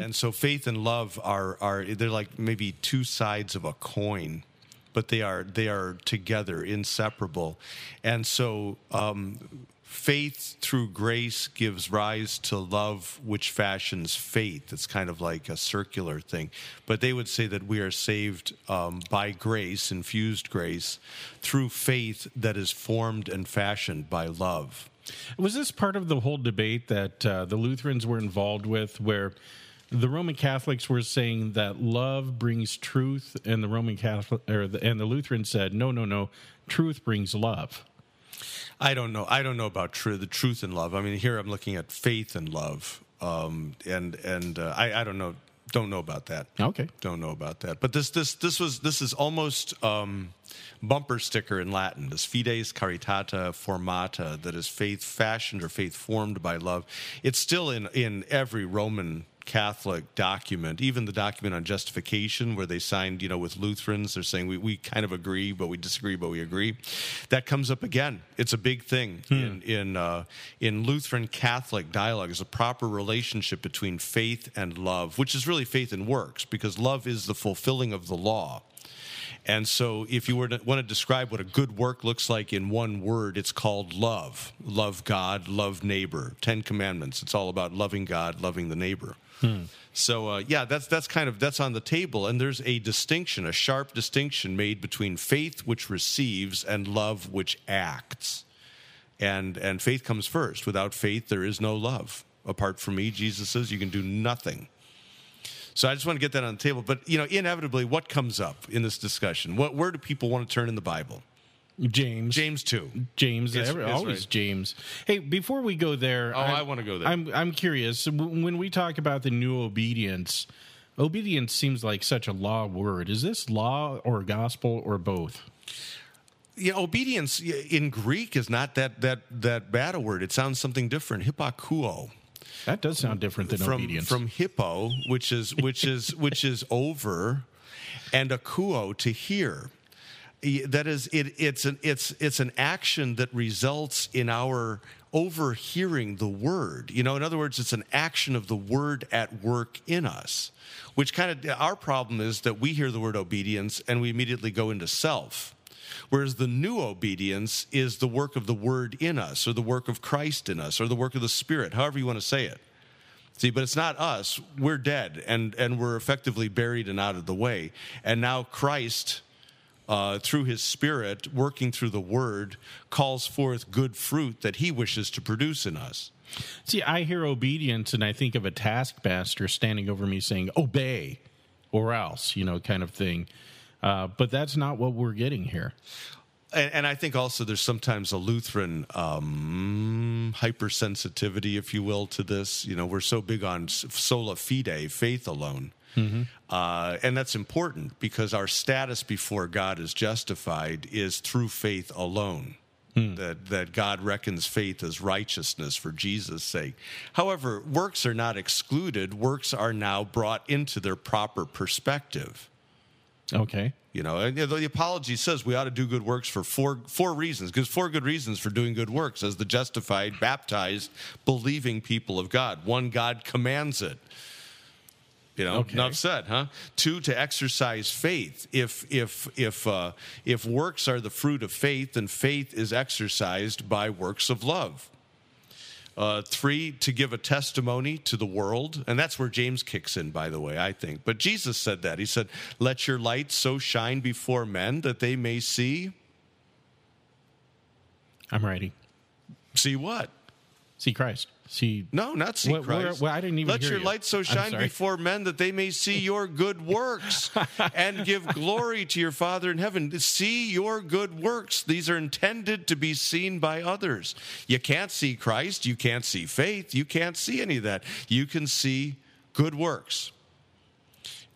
And so faith and love are are they're like maybe two sides of a coin, but they are they are together, inseparable. And so um, faith through grace gives rise to love, which fashions faith. It's kind of like a circular thing. But they would say that we are saved um, by grace, infused grace, through faith that is formed and fashioned by love. Was this part of the whole debate that uh, the Lutherans were involved with, where the Roman Catholics were saying that love brings truth, and the Roman Catholic or the, and the Lutherans said, no, no, no, truth brings love. I don't know. I don't know about true the truth and love. I mean, here I'm looking at faith and love, um, and and uh, I, I don't know. Don't know about that. Okay. Don't know about that. But this this this was this is almost um, bumper sticker in Latin. This fides caritate formata, that is faith fashioned or faith formed by love. It's still in in every Roman Catholic document, even the document on justification where they signed, you know, with Lutherans, they're saying we, we kind of agree, but we disagree, but we agree. That comes up again. It's a big thing in in uh, in Lutheran Catholic dialogue is a proper relationship between faith and love, which is really faith and works, because love is the fulfilling of the law. And so, if you were to want to describe what a good work looks like in one word, it's called love. Love God, love neighbor. Ten Commandments. It's all about loving God, loving the neighbor. So, uh, yeah, that's that's kind of that's on the table, and there's a distinction, a sharp distinction made between faith, which receives, and love, which acts. And and faith comes first. Without faith, there is no love. Apart from me, Jesus says, you can do nothing. So I just want to get that on the table. But you know, inevitably, what comes up in this discussion? What where do people want to turn in the Bible? James. James two. James, every- always right. James. Hey, before we go there, Oh, I wanna go there. I'm I'm curious. When we talk about the new obedience, obedience seems like such a law word. Is this law or gospel or both? Yeah, obedience in Greek is not that that that bad a word. It sounds something different. Hippakuo. That does sound different than from obedience. from hippo, which is which is which is over, and akuo to hear. That is, it, it's an it's it's an action that results in our overhearing the word. You know, in other words, it's an action of the word at work in us. Which kind of our problem is that we hear the word obedience and we immediately go into self. Whereas the new obedience is the work of the word in us, or the work of Christ in us, or the work of the Spirit, however you want to say it. See, but it's not us. We're dead and, and we're effectively buried and out of the way. And now Christ, uh, through his Spirit, working through the Word, calls forth good fruit that he wishes to produce in us. See, I hear obedience and I think of a taskmaster standing over me saying, obey or else, you know, kind of thing. Uh, but that's not what we're getting here. And, and I think also there's sometimes a Lutheran um, hypersensitivity, if you will, to this. You know, we're so big on sola fide, faith alone. Uh, and that's important because our status before God is justified is through faith alone. That, that God reckons faith as righteousness for Jesus' sake. However, works are not excluded, works are now brought into their proper perspective. Okay. You know, and the apology says we ought to do good works for four four reasons. Because four good reasons for doing good works as the justified, baptized, believing people of God. One, God commands it. You know, Okay. enough said, huh? Two, to exercise faith. If if if uh, if works are the fruit of faith, then faith is exercised by works of love. Uh, three, to give a testimony to the world. And that's where James kicks in, by the way, I think. But Jesus said that. He said, Let your light so shine before men that they may see. I'm ready. See what? See Christ. See. No, not see What- where- Christ. well, I didn't even Let your you. light so shine before men that they may see your good works and give glory to your Father in heaven. See your good works. These are intended to be seen by others. You can't see Christ. You can't see faith. You can't see any of that. You can see good works.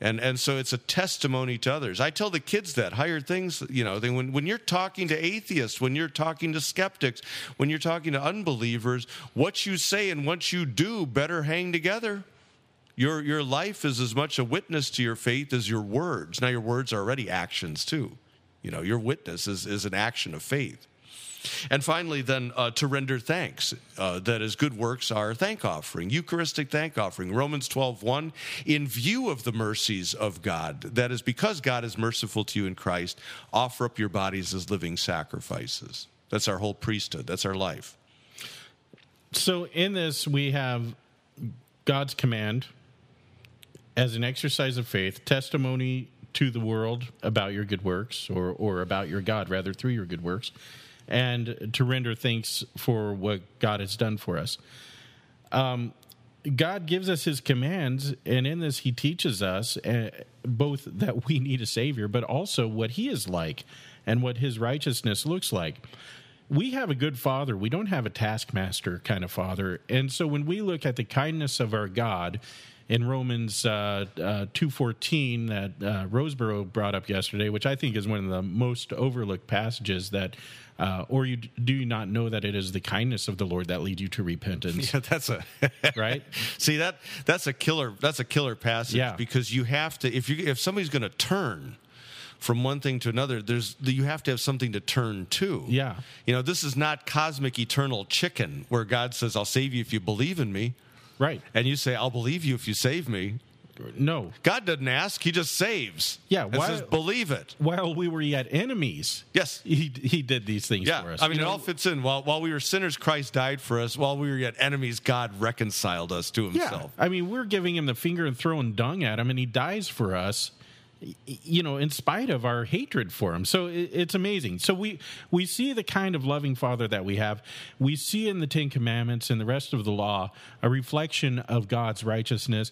And, and so it's a testimony to others. I tell the kids that higher things, you know, they, when, when you're talking to atheists, when you're talking to skeptics, when you're talking to unbelievers, what you say and what you do better hang together. Your, your life is as much a witness to your faith as your words. Now, your words are already actions too. You know, your witness is, is an action of faith. And finally, then uh, to render thanks, uh, that is, good works are thank offering, Eucharistic thank offering. Romans 12, 1, in view of the mercies of God, that is, because God is merciful to you in Christ, offer up your bodies as living sacrifices. That's our whole priesthood, that's our life. So in this, we have God's command as an exercise of faith, testimony to the world about your good works, or, or about your God, rather, through your good works, and to render thanks for what God has done for us. Um, God gives us his commands, and in this, he teaches us uh, both that we need a Savior, but also what he is like and what his righteousness looks like we have a good father. We don't have a taskmaster kind of father. And so when we look at the kindness of our God in Romans uh, uh, 2.14 that uh, Rosebrough brought up yesterday, which I think is one of the most overlooked passages that uh, or you do you not know that it is the kindness of the Lord that lead you to repentance? Yeah, that's a right. See that that's a killer. That's a killer passage. Yeah. because you have to if you if somebody's going to turn from one thing to another, there's you have to have something to turn to. Yeah. You know, this is not cosmic eternal chicken where God says, "I'll save you if you believe in me," Right. and you say, "I'll believe you if you save me." No. God doesn't ask; He just saves. Yeah, why- says, "Believe it." While we were yet enemies, Yes. he he did these things Yeah, for us. I mean, You it know, all fits in. While while we were sinners, Christ died for us. While we were yet enemies, God reconciled us to himself. Yeah, Himself. I mean, we're giving him the finger and throwing dung at him, and he dies for us. You know, in spite of our hatred for him, so it's amazing. So we we see the kind of loving Father that we have. We see in the Ten Commandments and the rest of the law a reflection of God's righteousness.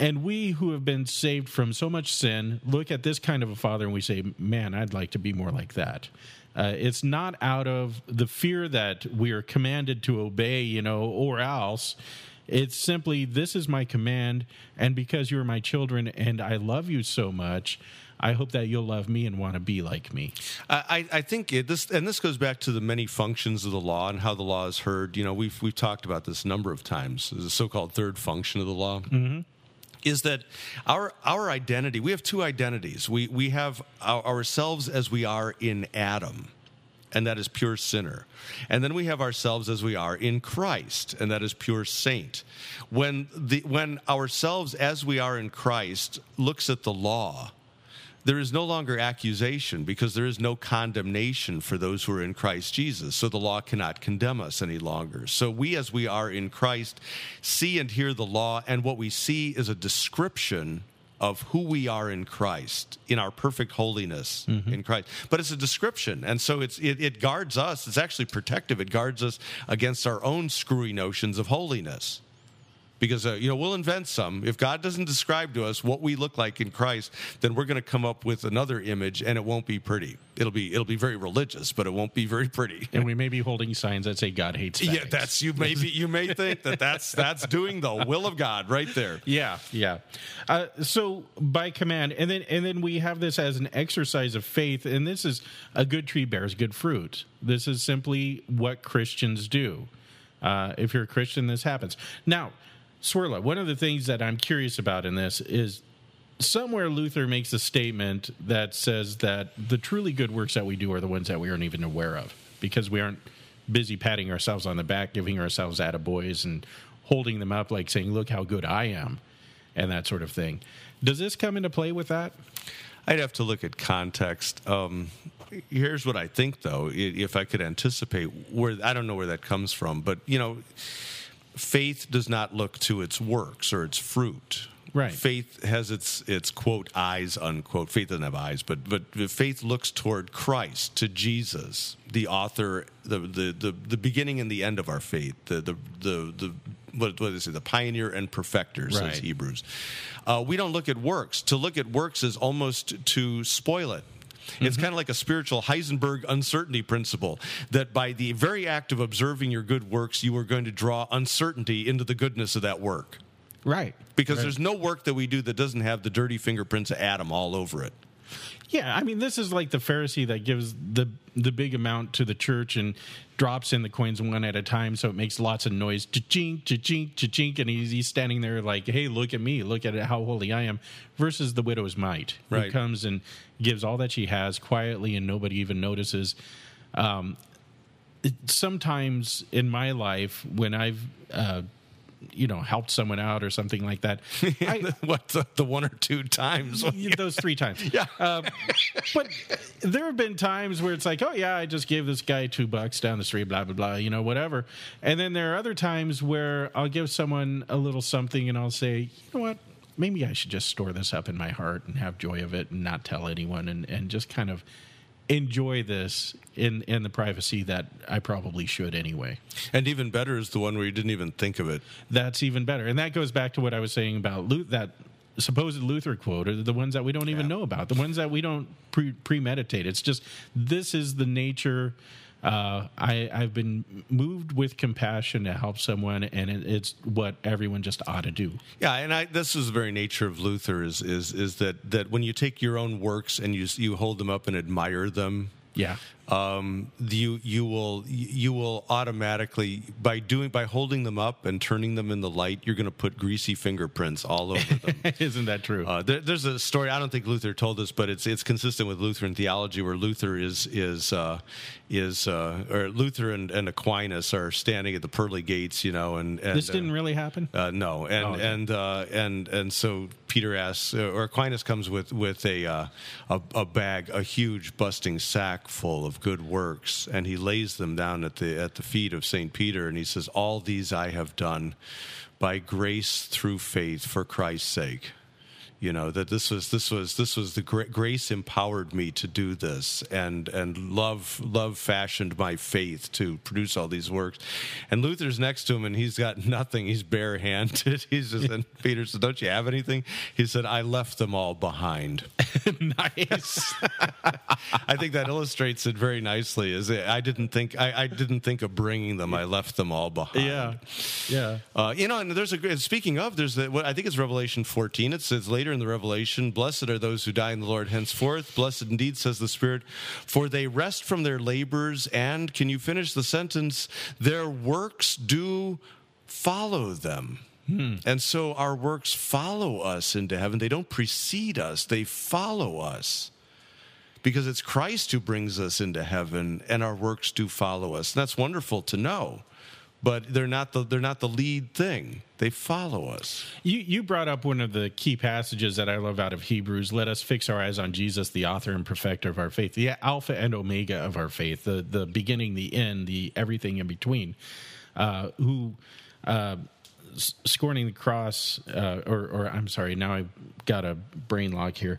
And we who have been saved from so much sin look at this kind of a Father and we say, "Man, I'd like to be more like that." Uh, it's not out of the fear that we are commanded to obey, you know, or else. It's simply, this is my command, and because you're my children and I love you so much, I hope that you'll love me and want to be like me. I, I think it, this, and this goes back to the many functions of the law and how the law is heard. You know, we've we've talked about this a number of times. The so-called third function of the law. Mm-hmm. Is that our our identity? We have two identities. We we have our, ourselves as we are in Adam, and that is pure sinner. And then we have ourselves as we are in Christ, and that is pure saint. When the when ourselves as we are in Christ looks at the law, there is no longer accusation because there is no condemnation for those who are in Christ Jesus. So the law cannot condemn us any longer. So we, as we are in Christ, see and hear the law, and what we see is a description of who we are in Christ, in our perfect holiness mm-hmm. in Christ. But it's a description, and so it's it, it guards us. It's actually protective. It guards us against our own screwy notions of holiness because uh, you know we'll invent some if god doesn't describe to us what we look like in christ then we're going to come up with another image and it won't be pretty it'll be it'll be very religious but it won't be very pretty And we may be holding signs that say God hates yeah that's you may be, you may think that that's that's doing the will of god right there Yeah, yeah. Uh, so by command, and then and then we have this as an exercise of faith, and this is a good tree bears good fruit. This is simply what Christians do. Uh, if you're a Christian, this happens. Now, Cwirla, one of the things that I'm curious about in this is somewhere Luther makes a statement that says that the truly good works that we do are the ones that we aren't even aware of because we aren't busy patting ourselves on the back, giving ourselves attaboys, and holding them up like saying, "Look how good I am," and that sort of thing. Does this come into play with that? I'd have to look at context. Um, here's what I think, though, if I could anticipate where I don't know where that comes from, but you know, faith does not look to its works or its fruit. Right. Faith has its its quote eyes unquote. Faith doesn't have eyes, but but faith looks toward Christ, to Jesus, the author, the the the, the beginning and the end of our faith, the the the, the what, what do they say? The pioneer and perfecter, Right. says Hebrews. Uh, we don't look at works. To look at works is almost to spoil it. It's mm-hmm. kind of like a spiritual Heisenberg uncertainty principle that by the very act of observing your good works, you are going to draw uncertainty into the goodness of that work. Right. Because there's no work that we do that doesn't have the dirty fingerprints of Adam all over it. Yeah, I mean, this is like the Pharisee that gives the the big amount to the church and drops in the coins one at a time, so it makes lots of noise, cha-chink, cha-chink, cha-chink, and he's, he's standing there like, "Hey, look at me, look at how holy I am." Versus the widow's mite, who Right. comes and gives all that she has quietly, and nobody even notices. Um, sometimes in my life when I've uh, you know helped someone out or something like that, I, what the, the one or two times? those three times. Yeah. Uh, but there have been times where it's like, oh yeah, I just gave this guy two bucks down the street, blah blah blah, you know, whatever. And then there are other times where I'll give someone a little something, and I'll say, you know what, maybe I should just store this up in my heart and have joy of it and not tell anyone, and and just kind of enjoy this in in the privacy that I probably should anyway. And even better is the one where you didn't even think of it. That's even better, and that goes back to what I was saying about that supposed Luther quote, or the ones that we don't even know about, the ones that we don't pre- premeditate. It's just this is the nature. Uh, I, I've been moved with compassion to help someone, and it, it's what everyone just ought to do. Yeah, and I, this is the very nature of Luther is is is that that when you take your own works and you you hold them up and admire them, Yeah. Um, you you will you will automatically by doing by holding them up and turning them in the light, you're going to put greasy fingerprints all over them. Isn't that true? Uh, there, there's a story I don't think Luther told us, but it's it's consistent with Lutheran theology, where Luther is is uh, is uh, or Luther and, and Aquinas are standing at the pearly gates, you know, and, and this didn't uh, really happen. uh, no, and Oh, okay. and uh, and and so Peter asks, or Aquinas comes with with a, uh, a a bag, a huge busting sack full of good works, and he lays them down at the at the feet of Saint Peter, and he says, "All these I have done by grace through faith for Christ's sake." You know that this was this was this was the gra- grace empowered me to do this and and love love fashioned my faith to produce all these works and luther's next to him and he's got nothing he's barehanded he's just and peter said don't you have anything he said i left them all behind nice. i think that illustrates it very nicely is it, i didn't think I, I didn't think of bringing them i left them all behind yeah. Yeah. Uh, you know, and there's a speaking of there's the, what I think it's Revelation 14. It says later in the Revelation, "Blessed are those who die in the Lord henceforth. Blessed indeed," says the Spirit, "for they rest from their labors, and can you finish the sentence? Their works do follow them." Hmm. And so our works follow us into heaven. They don't precede us; they follow us because it's Christ who brings us into heaven, and our works do follow us. And that's wonderful to know. But they're not the they're not the lead thing. They follow us. You you brought up one of the key passages that I love out of Hebrews. Let us fix our eyes on Jesus, the author and perfecter of our faith, the Alpha and Omega of our faith, the the beginning, the end, the everything in between. Uh, who uh, scorning the cross, uh, or or I'm sorry, now I've got a brain lock here.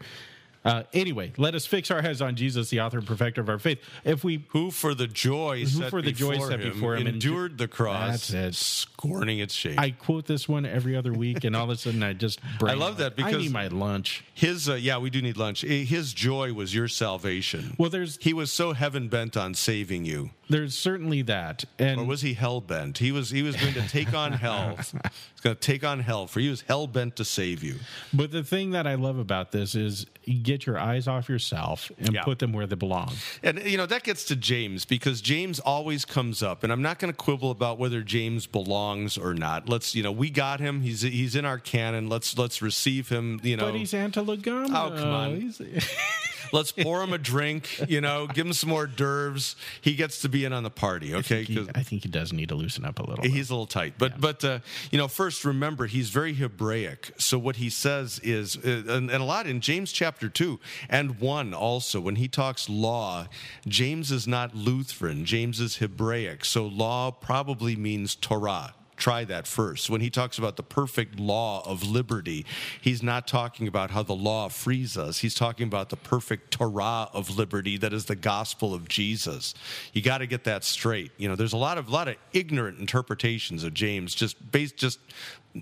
Uh, anyway, let us fix our heads on Jesus, the author and perfecter of our faith. If we Who for the joy Who set for the joy before set him, before him endured the cross, it. scorning its shame. I quote this one every other week, and all of a sudden I just I love that because I need my lunch. His uh, yeah, we do need lunch. His joy was your salvation. Well, there's he was so heaven bent on saving you, there's certainly that, and or was he hell bent? He was he was going to take on hell. He's going to take on hell for he was hell bent to save you. But the thing that I love about this is you get your eyes off yourself and Yeah. put them where they belong. And you know that gets to James because James always comes up, and I'm not going to quibble about whether James belongs or not. Let's you know we got him. He's he's in our canon. Let's let's receive him. You know, But he's antilegomena. Oh, come on. Let's pour him a drink. You know, give him some more d'oeuvres. He gets to be in on the party. Okay, he, 'Cause I think he does need to loosen up a little. bit. He's a little tight, but but uh, you know, first remember he's very Hebraic. So what he says is, uh, and, and a lot in James chapter two and one also when he talks law, James is not Lutheran. James is Hebraic. So law probably means Torah. Try that first. When he talks about the perfect law of liberty, he's not talking about how the law frees us. He's talking about the perfect Torah of liberty that is the gospel of Jesus. You got to get that straight. You know, there's a lot of lot of ignorant interpretations of James just based just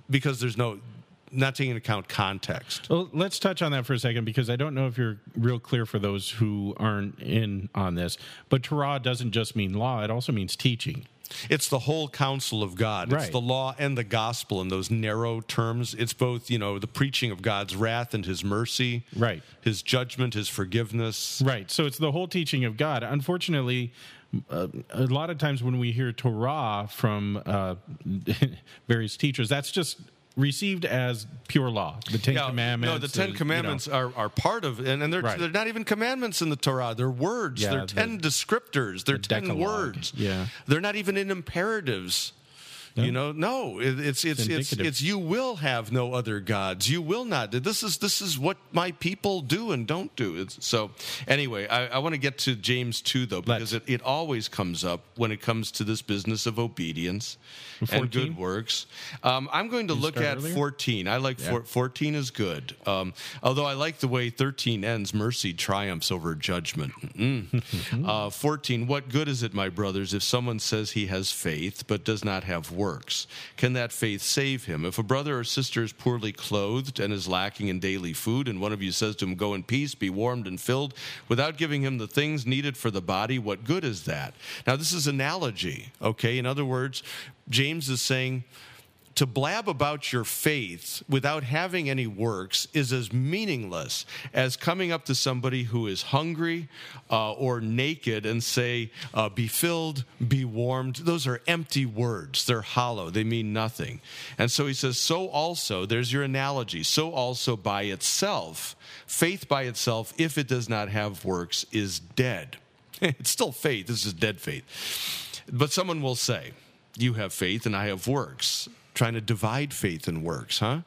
because there's no not taking into account context. Well, let's touch on that for a second because I don't know if you're real clear for those who aren't in on this. But Torah doesn't just mean law; it also means teaching. It's the whole counsel of God. It's the law and the gospel in those narrow terms. It's both, you know, the preaching of God's wrath and his mercy. Right. His judgment, his forgiveness. Right. So it's the whole teaching of God. Unfortunately, uh, a lot of times when we hear Torah from uh, various teachers, that's just received as pure law, the Ten Yeah, Commandments. No, the Ten and, you Commandments know. are, are part of, and, and they're Right. they're not even commandments in the Torah. They're words. Yeah, they're the- ten descriptors. They're the ten Decalogue. words. Yeah. they're not even in imperatives. You know, no, it, it's it's it's indicative. it's you will have no other gods. You will not. This is this is what my people do and don't do. It's, so anyway, I, I want to get to James two though because it, it always comes up when it comes to this business of obedience and good works. Um, I'm going to look at earlier? 14. I like four, 14 is good. Um, although I like the way 13 ends. Mercy triumphs over judgment. Mm. uh, 14. What good is it, my brothers, if someone says he has faith but does not have works? Can that faith save him? If a brother or sister is poorly clothed and is lacking in daily food, and one of you says to him, Go in peace, be warmed and filled, without giving him the things needed for the body, what good is that? Now, this is analogy, okay? In other words, James is saying, to blab about your faith without having any works is as meaningless as coming up to somebody who is hungry uh, or naked and say, uh, Be filled, be warmed. Those are empty words. They're hollow, they mean nothing. And so he says, So also, there's your analogy, so also by itself, faith by itself, if it does not have works, is dead. it's still faith, this is dead faith. But someone will say, you have faith and I have works. Trying to divide faith and works, huh?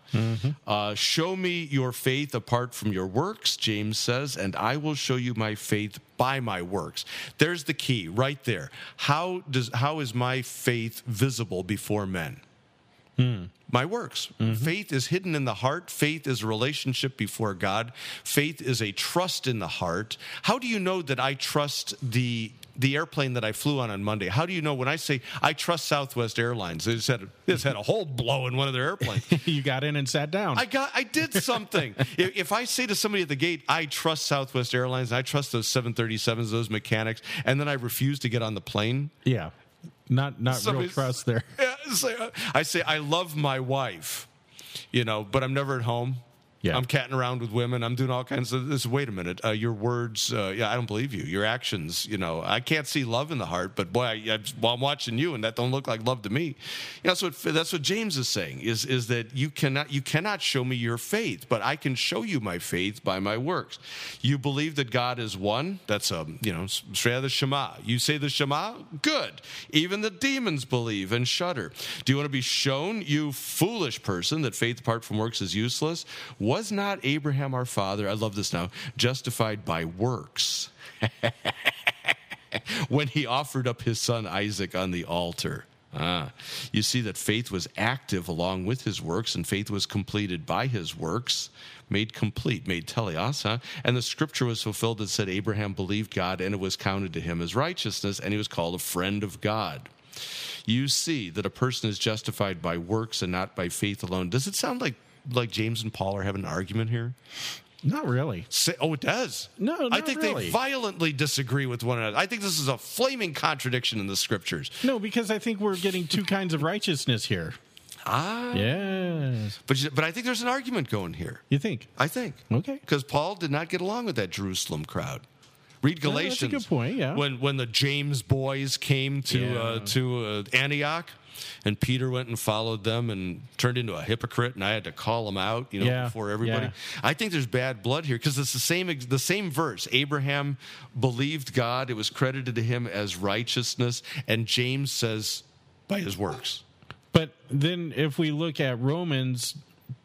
Uh, show me your faith apart from your works, James says, and I will show you my faith by my works. There's the key right there. How does how is my faith visible before men? Mm. my works. Mm-hmm. Faith is hidden in the heart. Faith is a relationship before God. Faith is a trust in the heart. How do you know that I trust the the airplane that I flew on on Monday? How do you know when I say I trust Southwest Airlines? They just had a, they just had a hole blow in one of their airplanes. you got in and sat down. I got I did something. if, if I say to somebody at the gate, I trust Southwest Airlines, I trust those 737s, those mechanics, and then I refuse to get on the plane, yeah, not not real trust there. yeah, it's like, Uh, I say I love my wife, you know, but I'm never at home. Yeah. I'm catting around with women. I'm doing all kinds of this. Wait a minute. Uh, your words, uh, yeah, I don't believe you. Your actions, you know, I can't see love in the heart, but boy, I, I, well, I'm watching you, and that don't look like love to me. You know, that's what that's what James is saying is is that you cannot you cannot show me your faith, but I can show you my faith by my works. You believe that God is one. That's a you know straight out of the Shema. You say the Shema, good. Even the demons believe and shudder. Do you want to be shown, you foolish person, that faith apart from works is useless? Was not Abraham our father, I love this now, justified by works when he offered up his son Isaac on the altar? Ah, you see that faith was active along with his works, and faith was completed by his works, made complete, made teleos, huh? And the scripture was fulfilled that said Abraham believed God, and it was counted to him as righteousness, and he was called a friend of God. You see that a person is justified by works and not by faith alone. Does it sound like like James and Paul are having an argument here? Not really. Say, oh, it does. No, I think really. they violently disagree with one another. I think this is a flaming contradiction in the scriptures. No, because I think we're getting two kinds of righteousness here. Ah, Yes, but but I think there's an argument going here. you think? I think. Okay. Because Paul did not get along with that Jerusalem crowd. Read Yeah, that's a Galatians. good point, yeah. When when the James boys came to Yeah. uh, to uh, Antioch, and Peter went and followed them and turned into a hypocrite, and I had to call him out, you know, Yeah, before everybody. yeah. I think there's bad blood here because it's the same the same verse. Abraham believed God; it was credited to him as righteousness, and James says by his works. But then if we look at Romans,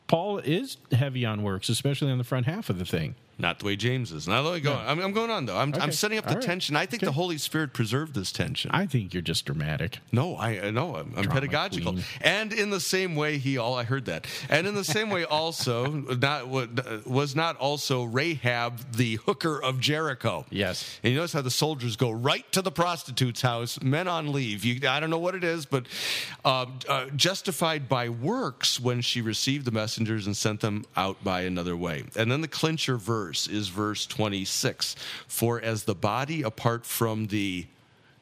Paul is heavy on works, especially on the front half of the thing. Not the way James is. Now let me go. No. I'm, I'm going on though. I'm, I'm setting up the right. tension. I think Okay. the Holy Spirit preserved this tension. I think you're just dramatic. no, I I know. I'm, I'm pedagogical. queen. And in the same way, he all I heard that. And in the same way, also not was not also Rahab the hooker of Jericho. Yes. And you notice how the soldiers go right to the prostitute's house, men on leave. You, I don't know what it is, but uh, uh, justified by works when she received the messengers and sent them out by another way. And then the clincher verse is verse 26. For as the body apart from the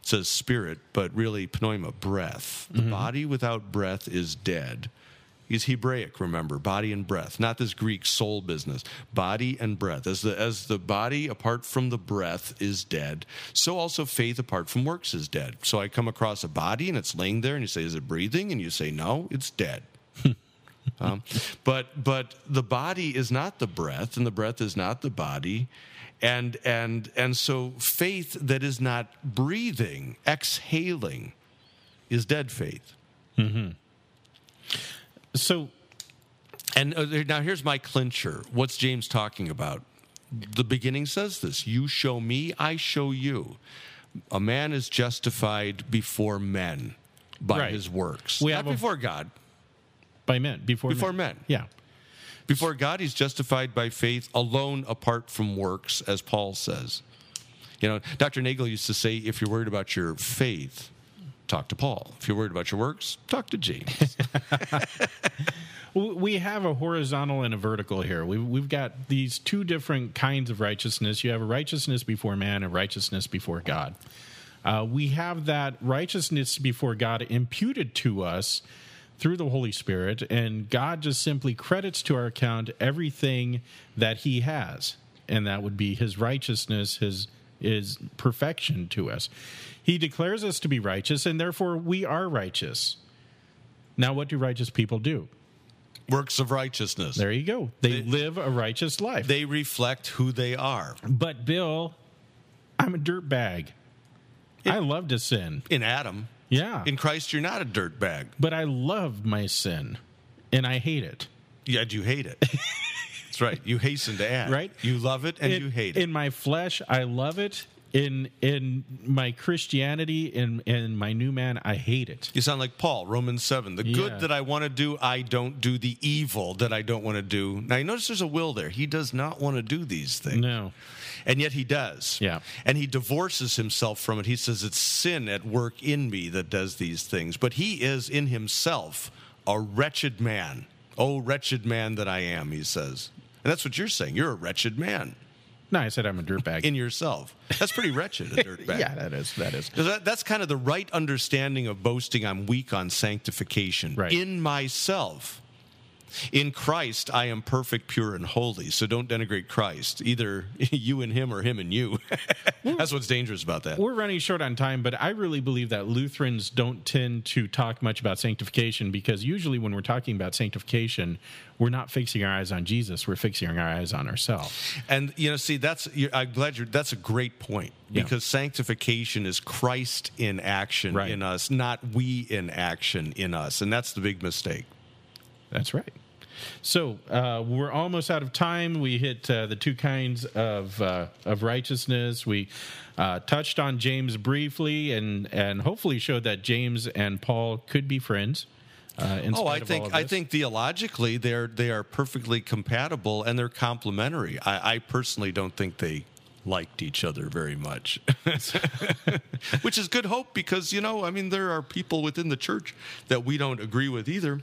it says spirit, but really pneuma, breath. The mm-hmm. body without breath is dead. Is Hebraic, remember, body and breath, not this Greek soul business. Body and breath. As the as the body apart from the breath is dead, so also faith apart from works is dead. So I come across a body and it's laying there, and you say, "Is it breathing?" And you say, "No, it's dead." Um, but but the body is not the breath, and the breath is not the body, and and and so faith that is not breathing, exhaling, is dead faith. So And uh, now here's my clincher. What's James talking about? The beginning says this You show me, I show you. A man is justified before men by Right. his works. We Not have a- before God. By men before Before men. Yeah. Before God, he's justified by faith alone apart from works, as Paul says. You know, Dr. Nagel used to say if you're worried about your faith, talk to Paul. If you're worried about your works, talk to James. We have a horizontal and a vertical here. We've, we've got these two different kinds of righteousness. You have a righteousness before man and righteousness before God. Uh, we have that righteousness before God imputed to us through the Holy Spirit, and God just simply credits to our account everything that He has, and that would be His righteousness, His is perfection to us. He declares us to be righteous, and therefore we are righteous. Now, what do righteous people do? works of righteousness. There you go. They, live a righteous life. They reflect who they are. but Bill, I'm a dirt bag. I love to sin. In Adam, Yeah. in Christ, you're not a dirt bag. but I love my sin and I hate it. Yet you hate it. That's right. You hasten to add. Right. You love it and In- you hate it. In my flesh, I love it. In in my Christianity, in in my new man, I hate it. You sound like Paul, Romans 7. The Yeah. good that I want to do, I don't do. The evil that I don't want to do. Now, you notice there's a will there. He does not want to do these things. No. And yet he does. Yeah. And he divorces himself from it. He says, It's sin at work in me that does these things. But he is in himself a wretched man. Oh, wretched man that I am, he says. And that's what you're saying. You're a wretched man No, I said I'm a dirtbag. in yourself. That's pretty wretched, a dirtbag. yeah, that is that is. That, that's kind of the right understanding of boasting. I'm weak on sanctification. Right. In myself. In Christ, I am perfect, pure, and holy. So don't denigrate Christ. Either you and him or him and you. that's what's dangerous about that. We're running short on time, but I really believe that Lutherans don't tend to talk much about sanctification because usually when we're talking about sanctification, we're not fixing our eyes on Jesus, we're fixing our eyes on ourselves. And you know, see, that's you're, I'm glad you're. That's a great point Yeah. because sanctification is Christ in action Right. in us, not we in action in us, and that's the big mistake. That's right. So uh, we're almost out of time. We hit uh, the two kinds of uh, of righteousness. We uh, touched on James briefly, and and hopefully showed that James and Paul could be friends. Uh, in Oh, I think I think theologically they're they are perfectly compatible and they're complementary. I, I personally don't think they liked each other very much, which is good hope because you know I mean there are people within the church that we don't agree with either.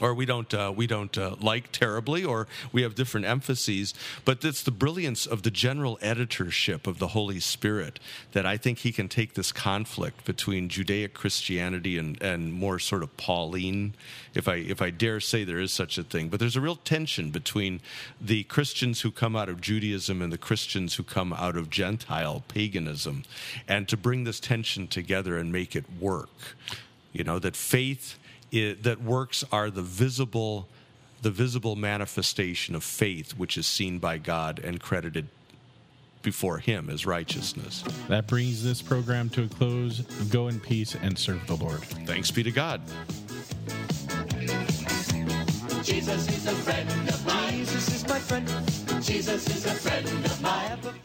Or we don't uh, we don't uh, like terribly, or we have different emphases. But it's the brilliance of the general editorship of the Holy Spirit that I think he can take this conflict between Judaic Christianity and, and more sort of Pauline, if I if I dare say there is such a thing. But there's a real tension between the Christians who come out of Judaism and the Christians who come out of Gentile paganism, and to bring this tension together and make it work. You know that faith i that works are the visible the visible manifestation of faith which is seen by God and credited before him as righteousness. that brings this program to a close. Go in peace and serve the Lord. Thanks be to God. Jesus is a friend of mine. Jesus is my friend. Jesus is a friend of